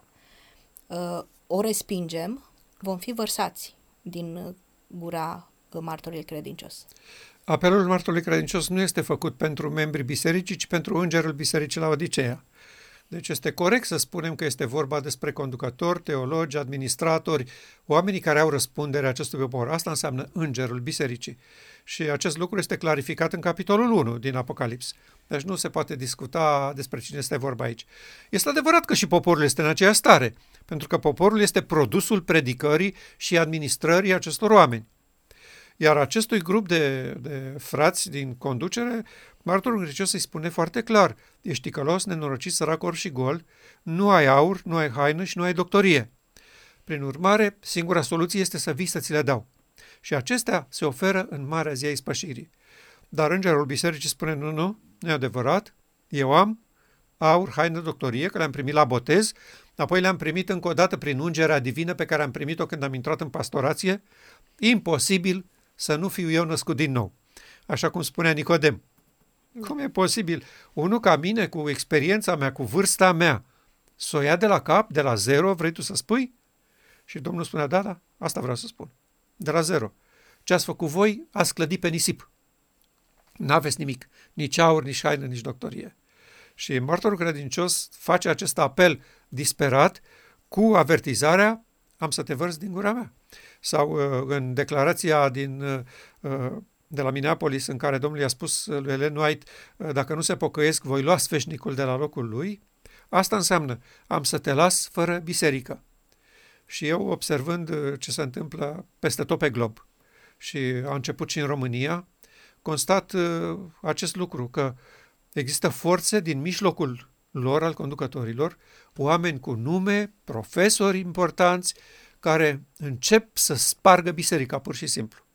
uh, o respingem, vom fi vărsați din gura martorului credincios. Apelul martorului credincios nu este făcut pentru membrii bisericii, ci pentru îngerul bisericii la Odiseea. Deci este corect să spunem că este vorba despre conducători, teologi, administratori, oamenii care au răspunderea acestui popor. Asta înseamnă îngerul bisericii. Și acest lucru este clarificat în capitolul 1 din Apocalips. Deci nu se poate discuta despre cine este vorba aici. Este adevărat că și poporul este în aceeași stare, pentru că poporul este produsul predicării și administrării acestor oameni. Iar acestui grup de, de frați din conducere, martorul grecios îi spune foarte clar, ești ticălos, nenorocit, sărac, orb și gol, nu ai aur, nu ai haină și nu ai doctorie. Prin urmare, singura soluție este să vii să ți le dau. Și acestea se oferă în marea zi a ispășirii. Dar îngerul bisericii spune, nu, nu, nu e adevărat, eu am aur, haină, doctorie, că le-am primit la botez, apoi le-am primit încă o dată prin ungerea divină pe care am primit-o când am intrat în pastorație, imposibil să nu fiu eu născut din nou. Așa cum spunea Nicodem. Cum e posibil? Unul ca mine, cu experiența mea, cu vârsta mea, să o ia de la cap, de la zero, vrei tu să spui? Și Domnul spunea, da, da, asta vreau să spun. De la zero. Ce ați făcut voi, ați clădit pe nisip. N-aveți nimic, nici aur, nici haină, nici doctorie. Și martorul credincios face acest apel disperat cu avertizarea, am să te vărs din gura mea. Sau uh, în declarația din, uh, uh, de la Minneapolis în care Domnul i-a spus lui Ellen White, dacă nu se pocăiesc, voi lua sfeșnicul de la locul lui, asta înseamnă, am să te las fără biserică. Și eu, observând ce se întâmplă peste tot pe glob, și a început și în România, constat acest lucru, că există forțe din mijlocul lor, al conducătorilor, oameni cu nume, profesori importanți, care încep să spargă biserica pur și simplu.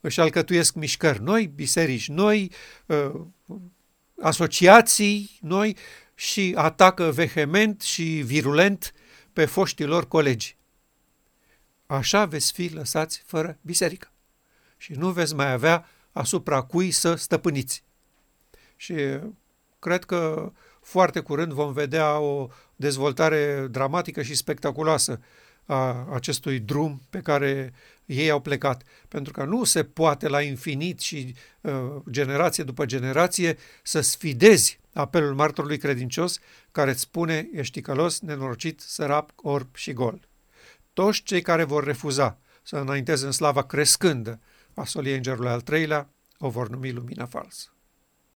Își alcătuiesc mișcări noi, biserici noi, uh, asociații noi și atacă vehement și virulent pe foștilor colegi. Așa veți fi lăsați fără biserică și nu veți mai avea asupra cui să stăpâniți. Și cred că foarte curând vom vedea o dezvoltare dramatică și spectaculoasă a acestui drum pe care ei au plecat. Pentru că nu se poate la infinit și uh, generație după generație să sfidezi apelul martorului credincios care îți spune ești călos, nenorocit, sărap, orb și gol. Toți cei care vor refuza să înainteze în slava crescândă a soliei îngerului al treilea o vor numi lumina falsă.